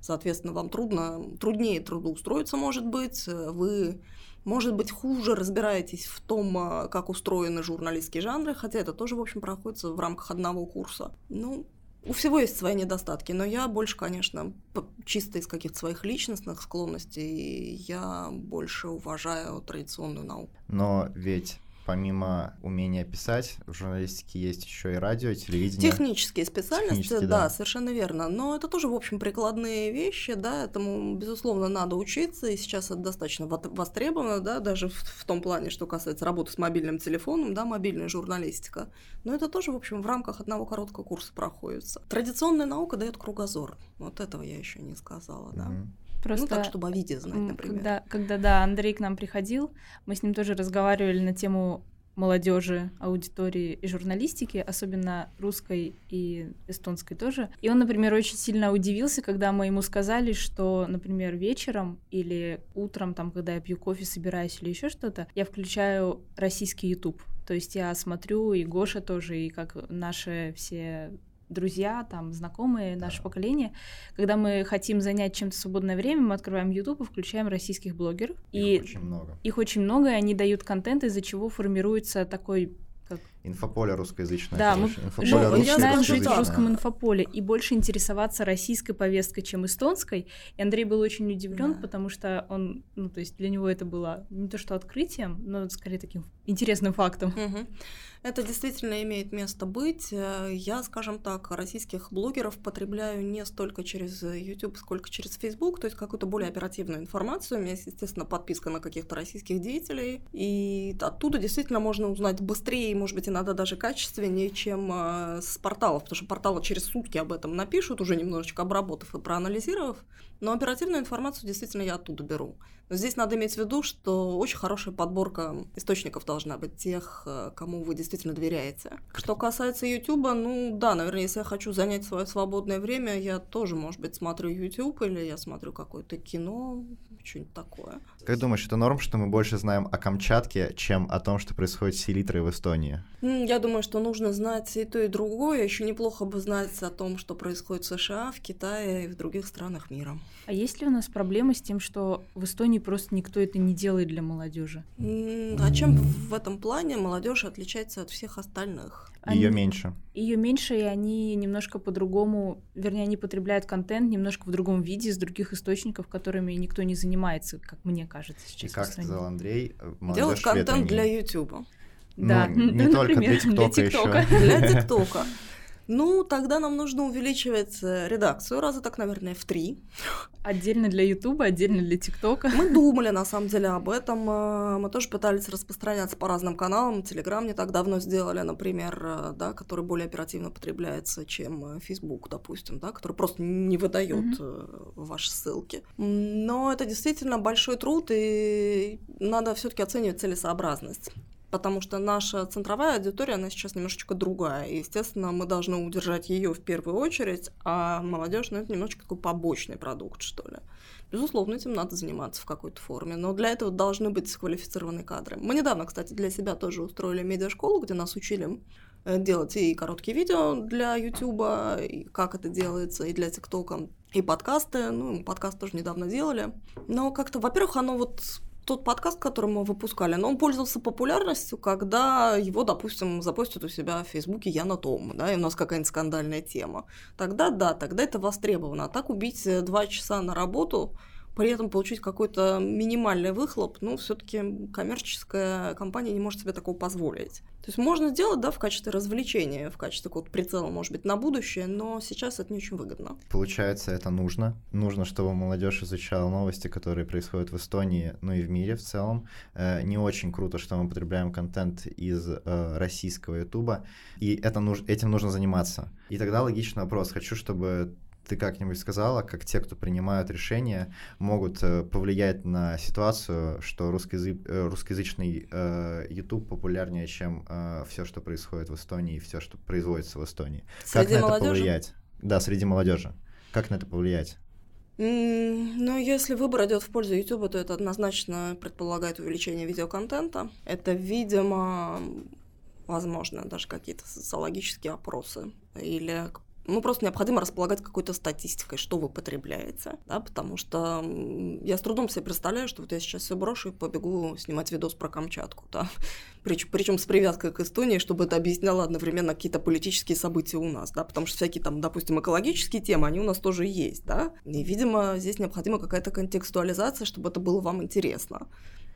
Соответственно, вам трудно, труднее трудоустроиться, может быть. Вы, может быть, хуже разбираетесь в том, э, как устроены журналистские жанры, хотя это тоже, в общем, проходится в рамках одного курса. Ну, у всего есть свои недостатки, но я больше, конечно, чисто из каких-то своих личностных склонностей, я больше уважаю традиционную науку. Но ведь помимо умения писать, в журналистике есть еще и радио, и телевидение. Технические специальности, Технические, да, да. совершенно верно. Но это тоже, в общем, прикладные вещи, да, этому, безусловно, надо учиться, и сейчас это достаточно востребовано, да, даже в, в том плане, что касается работы с мобильным телефоном, да, мобильная журналистика. Но это тоже, в общем, в рамках одного короткого курса проходится. Традиционная наука дает кругозор. Вот этого я еще не сказала, да. Мгм. Просто Ну, так, чтобы о виде знать, например. Когда, когда, да, Андрей к нам приходил, мы с ним тоже разговаривали на тему молодежи, аудитории и журналистики, особенно русской и эстонской тоже. И он, например, очень сильно удивился, когда мы ему сказали, что, например, вечером или утром, там, когда я пью кофе, собираюсь или еще что-то, я включаю российский YouTube. То есть я смотрю, и Гоша тоже, и как наши все друзья, там, знакомые, наше поколение, когда мы хотим занять чем-то свободное время, мы открываем YouTube и включаем российских блогеров. Их и очень много. их очень много, и они дают контент, из-за чего формируется такой как инфополе русскоязычное. Да, мы Инфополе ну, русскоязычное. начинаем жить в русском инфополе и больше интересоваться российской повесткой, чем эстонской. И Андрей был очень удивлен, Да. потому что он, ну, то есть для него это было не то что открытием, но скорее таким интересным фактом. Мгм. Это действительно имеет место быть. Я, скажем так, российских блогеров потребляю не столько через YouTube, сколько через Facebook, то есть какую-то более оперативную информацию. У меня есть, естественно, подписка на каких-то российских деятелей, и оттуда действительно можно узнать быстрее, и, может быть, иногда даже качественнее, чем э, с порталов, потому что порталы через сутки об этом напишут, уже немножечко обработав и проанализировав, но оперативную информацию действительно я оттуда беру. Но здесь надо иметь в виду, что очень хорошая подборка источников должна быть тех, э, кому вы действительно доверяете. Что касается Ютуба, ну да, наверное, если я хочу занять свое свободное время, я тоже, может быть, смотрю YouTube или я смотрю какое-то кино, что-нибудь такое. Как думаешь, это норм, что мы больше знаем о Камчатке, чем о том, что происходит с селитрой в Эстонии? Я думаю, что нужно знать и то, и другое. Еще неплохо бы знать о том, что происходит в США, в Китае и в других странах мира. А есть ли у нас проблемы с тем, что в Эстонии просто никто это не делает для молодежи? А чем в этом плане молодежь отличается от всех остальных? Ее меньше. Ее меньше, и они немножко по-другому, вернее, они потребляют контент немножко в другом виде, из других источников, которыми никто не занимается, как мне кажется И сейчас. в как сказал Андрей, э, Делают контент ветреный. для YouTube. Да, Ну, не ну, только для например, для ТикТока ТикТока. еще. Для ТикТока. Ну, тогда нам нужно увеличивать э, редакцию раза так, наверное, в три. Отдельно для Ютуба, отдельно для ТикТока. Мы думали, на самом деле, об этом. э, Мы тоже пытались распространяться по разным каналам. Телеграм не так давно сделали, например, э, да, который более оперативно потребляется, чем Facebook, допустим, да, который просто не выдает э, ваши ссылки. Но это действительно большой труд, и надо все-таки оценивать целесообразность. Потому что наша центровая аудитория, она сейчас немножечко другая. И, естественно, мы должны удержать ее в первую очередь, а молодежь, ну, это немножечко такой побочный продукт, что ли. Безусловно, этим надо заниматься в какой-то форме, но для этого должны быть квалифицированные кадры. Мы недавно, кстати, для себя тоже устроили медиашколу, где нас учили э, делать и короткие видео для Ютуба, и как это делается, и для ТикТока, и подкасты. Ну, подкаст тоже недавно делали. Но как-то, во-первых, оно вот тот подкаст, который мы выпускали, но он пользовался популярностью, когда его, допустим, запостят у себя в Фейсбуке Яна Том, да, и у нас какая-нибудь скандальная тема. Тогда да, тогда это востребовано. А так убить э, два часа на работу, при этом получить какой-то минимальный выхлоп, ну, все-таки коммерческая компания не может себе такого позволить. То есть можно сделать, да, в качестве развлечения, в качестве какого-то прицела, может быть, на будущее, но сейчас это не очень выгодно. Получается, это нужно. Нужно, чтобы молодежь изучала новости, которые происходят в Эстонии, ну и в мире в целом. Э, не очень круто, что мы потребляем контент из э, российского Ютуба, и это этим нужно заниматься. И тогда логичный вопрос. Хочу, чтобы ты как-нибудь сказала, как те, кто принимают решения, могут э, повлиять на ситуацию, что русскоязы- э, русскоязычный э, YouTube популярнее, чем все, что происходит в Эстонии, и все, что производится в Эстонии. как Среди на это молодежи. повлиять? Да, среди молодежи. Как на это повлиять? Ну, если выбор идет в пользу YouTube, то это однозначно предполагает увеличение видеоконтента. Это, видимо, возможно, даже какие-то социологические опросы или ну, просто необходимо располагать какой-то статистикой, что вы потребляете, да, потому что я с трудом себе представляю, что вот я сейчас все брошу и побегу снимать видос про Камчатку, да, причем, причем с привязкой к Эстонии, чтобы это объясняло одновременно какие-то политические события у нас, да, потому что всякие там, допустим, экологические темы, они у нас тоже есть, да, и, видимо, здесь необходима какая-то контекстуализация, чтобы это было вам интересно.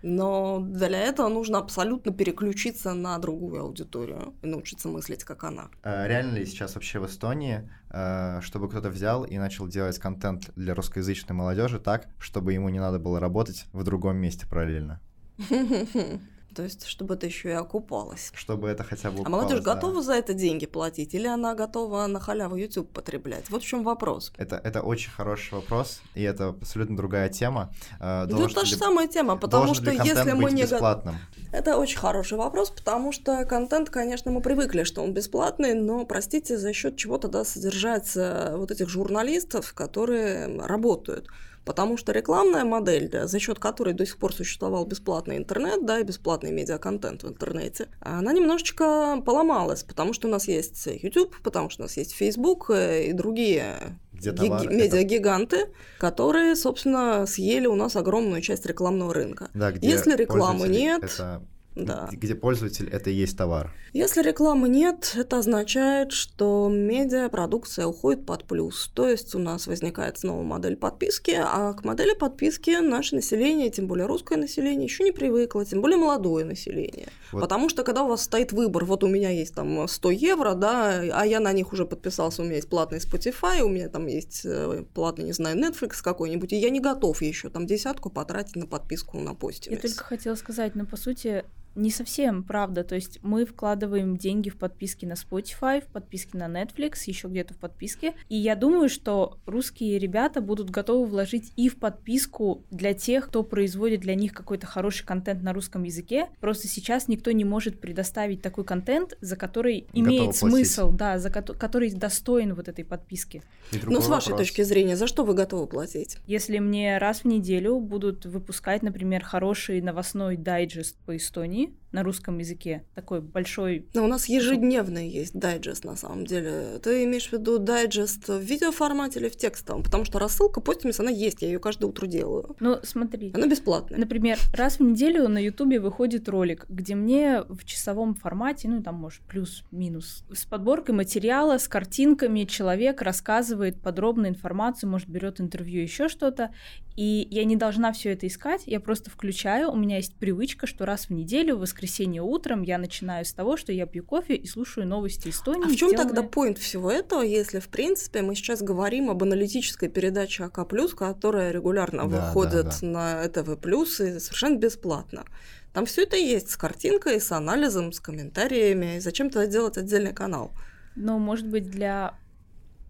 Но для этого нужно абсолютно переключиться на другую аудиторию и научиться мыслить, как она. А реально ли сейчас вообще в Эстонии, э, чтобы кто-то взял и начал делать контент для русскоязычной молодежи так, чтобы ему не надо было работать в другом месте параллельно? То есть, чтобы это еще и окупалось. Чтобы это хотя бы А молодежь окупалось, да. готова за это деньги платить, или она готова на халяву YouTube потреблять? Вот в чем вопрос. Это, это очень хороший вопрос, и это абсолютно другая тема. Э, Ну, должен та же ли- самая тема, потому что если мы не... бесплатным? Это очень хороший вопрос, потому что контент, конечно, мы привыкли, что он бесплатный, но, простите, за счет чего тогда содержаться вот этих журналистов, которые работают. Потому что рекламная модель, да, за счет которой до сих пор существовал бесплатный интернет, да, и бесплатный медиаконтент в интернете, она немножечко поломалась, потому что у нас есть YouTube, потому что у нас есть Facebook э, и другие Где ги- товар, это- медиагиганты, которые, собственно, съели у нас огромную часть рекламного рынка. Да, где Если рекламы нет, Это да. где пользователь — это и есть товар. Если рекламы нет, это означает, что медиапродукция уходит под плюс. То есть у нас возникает снова модель подписки, а к модели подписки наше население, тем более русское население, еще не привыкло, тем более молодое население. Вот. Потому что когда у вас стоит выбор, вот у меня есть там 100 евро, да, а я на них уже подписался, у меня есть платный Spotify, у меня там есть э, платный, не знаю, Netflix какой-нибудь, и я не готов еще там десятку потратить на подписку на постинг. Я только хотела сказать, но по сути не совсем, правда. То есть мы вкладываем деньги в подписки на Spotify, в подписки на Netflix, еще где-то в подписке. И я думаю, что русские ребята будут готовы вложить и в подписку для тех, кто производит для них какой-то хороший контент на русском языке. Просто сейчас никто не может предоставить такой контент, за который имеет смысл, да, за ко- который достоин вот этой подписки. Ну, с вашей вопрос. точки зрения, за что вы готовы платить? Если мне раз в неделю будут выпускать, например, хороший новостной дайджест по Эстонии, continue. На русском языке, такой большой... Но у нас ежедневный есть дайджест, на самом деле. Ты имеешь в виду дайджест в видеоформате или в текстовом? Потому что рассылка постимис, она есть, я ее каждое утро делаю. Ну, смотри. Она бесплатная. Например, раз в неделю на Ютубе выходит ролик, где мне в часовом формате, ну, там, может, плюс-минус, с подборкой материала, с картинками человек рассказывает подробную информацию, может, берет интервью, еще что-то, и я не должна все это искать, я просто включаю, у меня есть привычка, что раз в неделю, в воскресенье утром я начинаю с того, что я пью кофе и слушаю новости Эстонии. А в чем сделанные... тогда поинт всего этого, если, в принципе, мы сейчас говорим об аналитической передаче АК+, которая регулярно да, выходит да, да. на ТВ+, и совершенно бесплатно. Там все это есть с картинкой, с анализом, с комментариями. И зачем тогда делать отдельный канал? Но, может быть, для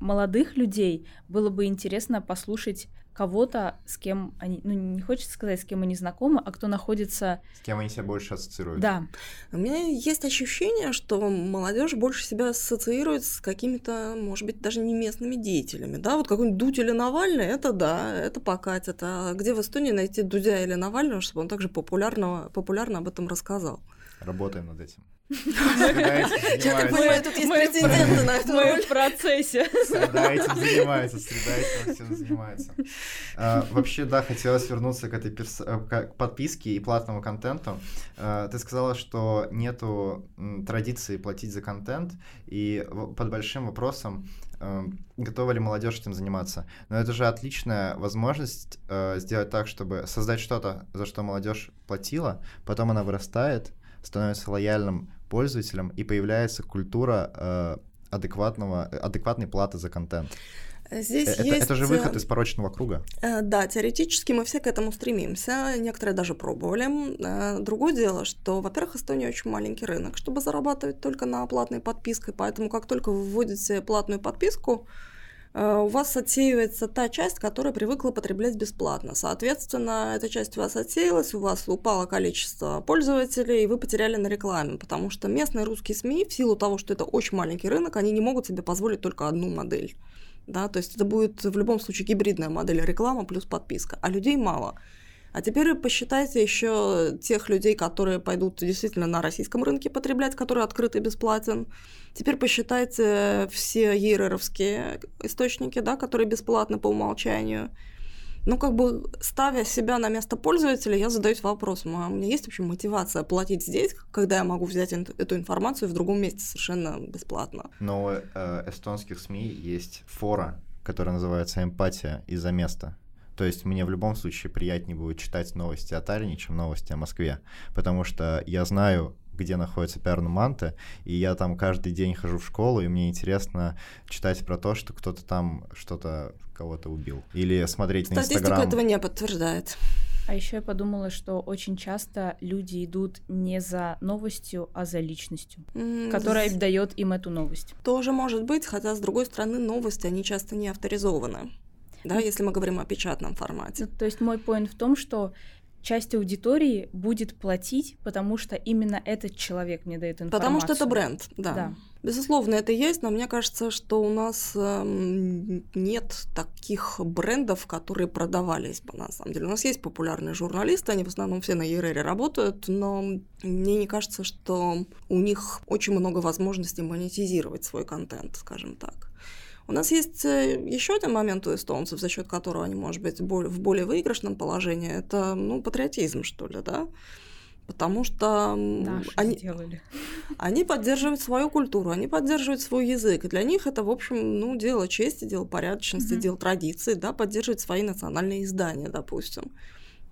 молодых людей было бы интересно послушать кого-то, с кем они, ну не хочется сказать, с кем они знакомы, а кто находится... С кем они себя больше ассоциируют. Да. У меня есть ощущение, что молодежь больше себя ассоциирует с какими-то, может быть, даже не местными деятелями, да, вот какой-нибудь Дудь или Навальный, это да, это покатит, а где в Эстонии найти Дудя или Навального, чтобы он также популярно, популярно об этом рассказал? Работаем над этим. Я так понимаю, тут есть претенденты на эту роль. в процессе. Среда этим занимается, среда этим всем занимается. А, вообще, да, хотелось вернуться к этой э, подписке и платному контенту. А, ты сказала, что нету традиции платить за контент, и под большим вопросом, э, готова ли молодежь этим заниматься. Но это же отличная возможность э, сделать так, чтобы создать что-то, за что молодежь платила, потом она вырастает, становится лояльным пользователям, и появляется культура э, адекватного, адекватной платы за контент. Здесь это, есть... это же выход из порочного круга. Э, да, теоретически мы все к этому стремимся, некоторые даже пробовали. Э, другое дело, что, во-первых, Эстония очень маленький рынок, чтобы зарабатывать только на платной подписке, поэтому как только вы вводите платную подписку, Э, у вас отсеивается та часть, которая привыкла потреблять бесплатно. Соответственно, эта часть у вас отсеялась, у вас упало количество пользователей, и вы потеряли на рекламе, потому что местные русские СМИ, в силу того, что это очень маленький рынок, они не могут себе позволить только одну модель. Да, то есть это будет в любом случае гибридная модель реклама плюс подписка, а людей мало. А теперь посчитайте еще тех людей, которые пойдут действительно на российском рынке потреблять, который открыт и бесплатен. Теперь посчитайте все ЕРРовские источники, да, которые бесплатны по умолчанию. Ну, как бы ставя себя на место пользователя, я задаюсь вопросом, а у меня есть вообще мотивация платить здесь, когда я могу взять эту информацию в другом месте совершенно бесплатно? Но у э, эстонских СМИ есть фора, которая называется «Эмпатия из-за места». То есть мне в любом случае приятнее будет читать новости о Таллине, чем новости о Москве, потому что я знаю, где находится Пернуманте, и я там каждый день хожу в школу, и мне интересно читать про то, что кто-то там что-то кого-то убил. Или смотреть Статистика на Инстаграм. этого не подтверждает. А еще я подумала, что очень часто люди идут не за новостью, а за личностью, mm, которая дает им эту новость. Тоже может быть, хотя с другой стороны новости они часто не авторизованы да, если мы говорим о печатном формате. Ну, то есть мой поинт в том, что часть аудитории будет платить, потому что именно этот человек мне дает информацию. Потому что это бренд, да. да. Безусловно, это есть, но мне кажется, что у нас э, нет таких брендов, которые продавались бы на самом деле. У нас есть популярные журналисты, они в основном все на ЕРР работают, но мне не кажется, что у них очень много возможностей монетизировать свой контент, скажем так. У нас есть э, еще один момент у эстонцев, за счет которого они, может быть, в более выигрышном положении. Это, ну, патриотизм, что ли, да? потому что Наши они, сделали. они поддерживают свою культуру, они поддерживают свой язык. И для них это, в общем, ну, дело чести, дело порядочности, Мгм. дело традиции, да, поддерживать свои национальные издания, допустим.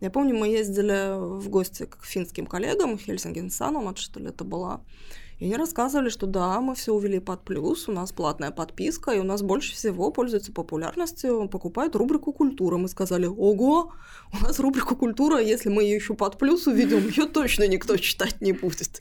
Я помню, мы ездили в гости к финским коллегам, Хельсинген Саномат, что ли, это была. И они рассказывали, что да, мы все увели под плюс, у нас платная подписка, и у нас больше всего пользуется популярностью, покупают рубрику «Культура». Мы сказали, ого, у нас рубрика «Культура», если мы ее еще под плюс уведем, ее точно никто читать не будет.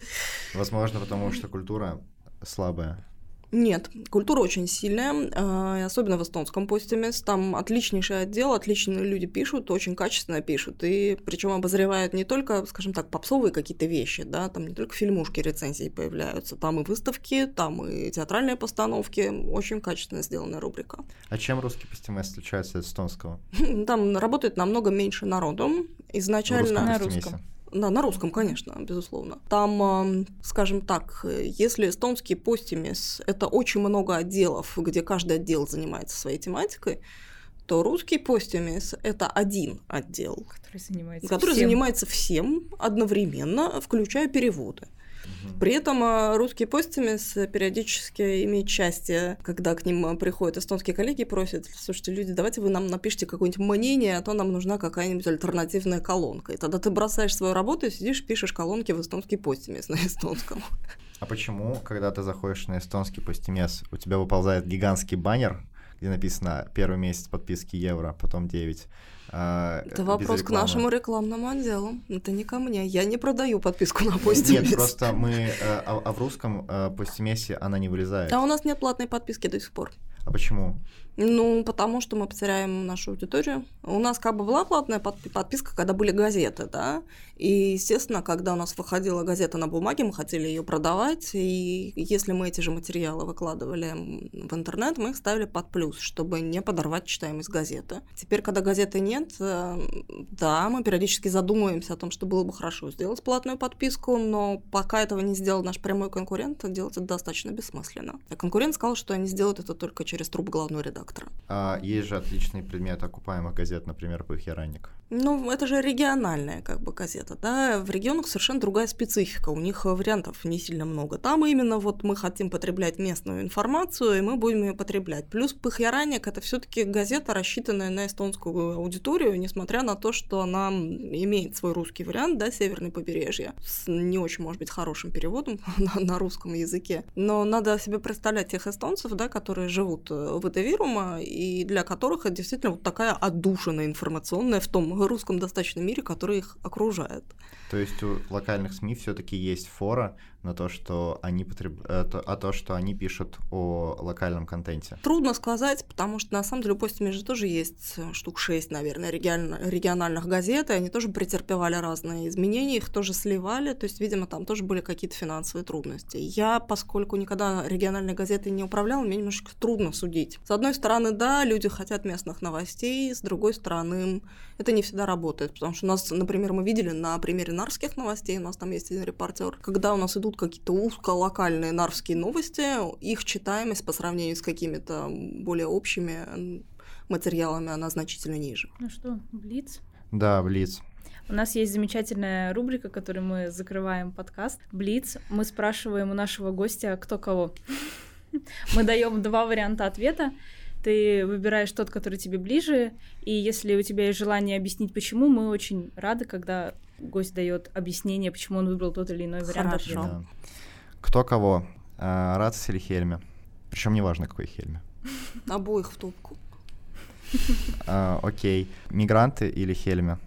Возможно, потому что культура слабая. Нет, культура очень сильная, а, особенно в эстонском постимес. Там отличнейший отдел, отличные люди пишут, очень качественно пишут. И причем обозревают не только, скажем так, попсовые какие-то вещи, да, там не только фильмушки, рецензии появляются, там и выставки, там и театральные постановки. Очень качественно сделанная рубрика. А чем русский постимес отличается от эстонского? Там работает намного меньше народу. Изначально... На русском. Да, на русском, конечно, безусловно. Там, ам, скажем так, если эстонский постимес — это очень много отделов, где каждый отдел занимается своей тематикой, то русский постимес — это один отдел, Который занимается который всем. занимается всем одновременно, включая переводы. Мгм. При этом а, русский постимес периодически имеет счастье, когда к ним а, приходят эстонские коллеги и просят, слушайте, люди, давайте вы нам напишите какое-нибудь мнение, а то нам нужна какая-нибудь альтернативная колонка. И тогда ты бросаешь свою работу и сидишь, пишешь колонки в эстонский постимес на эстонском. А почему, когда ты заходишь на эстонский постимес, у тебя выползает гигантский баннер, где написано первый месяц подписки евро, потом 9? А, Это вопрос к нашему рекламному отделу. Это не ко мне. Я не продаю подписку на постимес. Нет, просто мы... А, а в русском э, постимесе она не вылезает. А у нас нет платной подписки до сих пор. А почему? Ну, потому что мы потеряем нашу аудиторию. У нас как бы была платная подпи- подписка, когда были газеты, да. И, естественно, когда у нас выходила газета на бумаге, мы хотели ее продавать. И если мы эти же материалы выкладывали в интернет, мы их ставили под плюс, чтобы не подорвать читаемость газеты. Теперь, когда газеты нет, э, да, мы периодически задумываемся о том, что было бы хорошо сделать платную подписку, но пока этого не сделал наш прямой конкурент, делать это достаточно бессмысленно. А конкурент сказал, что они сделают это только через труп главного редактора. А, есть же отличный предмет окупаемых газет, например, «Пыхеранник». Ну, это же региональная как бы газета, да, в регионах совершенно другая специфика, у них э, вариантов не сильно много. Там именно вот мы хотим потреблять местную информацию, и мы будем ее потреблять. Плюс Пыхьяранник — это все таки газета, рассчитанная на эстонскую аудиторию, несмотря на то, что она имеет свой русский вариант, да, северное побережье, с не очень, может быть, хорошим переводом на, на русском языке. Но надо себе представлять тех эстонцев, да, которые живут э, в Этавирума, и для которых это действительно вот такая отдушина информационная в том русском достаточном мире, который их окружает. То есть у локальных СМИ все-таки есть фора на то, что они потреб... э, а то, что они пишут о локальном контенте. Трудно сказать, потому что на самом деле у Постиме же тоже есть э, штук шесть, наверное, регион- региональных газет, и они тоже претерпевали разные изменения, их тоже сливали, то есть, видимо, там тоже были какие-то финансовые трудности. Я, поскольку никогда региональной газетой не управляла, мне немножко трудно судить. С одной стороны, да, люди хотят местных новостей, с другой стороны, это не всегда работает, потому что у нас, например, мы видели на примере нарских новостей, у нас там есть один репортер, когда у нас идут какие-то узколокальные нарвские новости, их читаемость по сравнению с какими-то более общими материалами, она значительно ниже. Ну что, Блиц? Да, Блиц. У нас есть замечательная рубрика, которой мы закрываем подкаст. Блиц. Мы спрашиваем у нашего гостя, кто кого. Мы даем два варианта ответа. Ты выбираешь тот, который тебе ближе, и если у тебя есть желание объяснить, почему, мы очень рады, когда гость дает объяснение, почему он выбрал тот или иной вариант Хорошо. Да. Кто кого? А, Рацис или Хельме? Причем неважно, какой Хельме. Обоих в топку. А, окей. Мигранты или Хельме?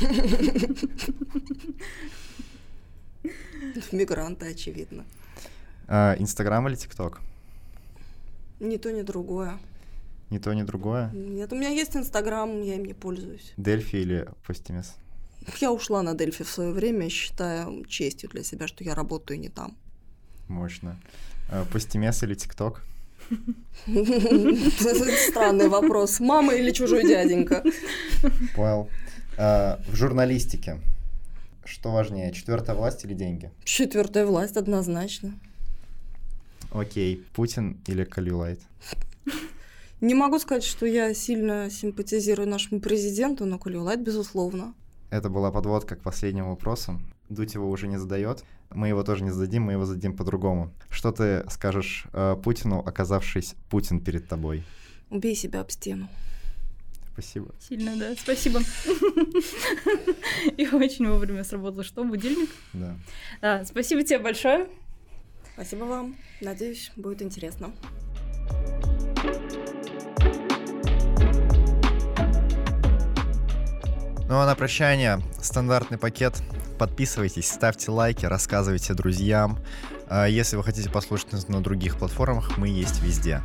Мигранты, очевидно. А, Инстаграм или ТикТок? Ни то, ни другое. Ни то, ни другое. Нет, у меня есть Инстаграм, я им не пользуюсь. Дельфи или Постимес? Я ушла на Дельфи в свое время, считая честью для себя, что я работаю не там. Мощно. А, Постимес или ТикТок? Странный вопрос. Мама или чужой дяденька? Понял. А, В журналистике что важнее, четвертая власть или деньги? Четвертая власть однозначно. Окей. Путин или Калюлайт? Не могу сказать, что я сильно симпатизирую нашему президенту, но Калюлайт, безусловно. Это была подводка к последнему вопросу. Дудь его уже не задает. Мы его тоже не зададим, мы его зададим по-другому. Что ты скажешь э, Путину, оказавшись Путин перед тобой? Убей себя об стену. Спасибо. Сильно, да. Спасибо. И очень вовремя сработал. Что, будильник? Да. Да, спасибо тебе большое. Спасибо вам. Надеюсь, будет интересно. Ну а на прощание стандартный пакет. Подписывайтесь, ставьте лайки, рассказывайте друзьям. А Если вы хотите послушать нас на других платформах, мы есть везде.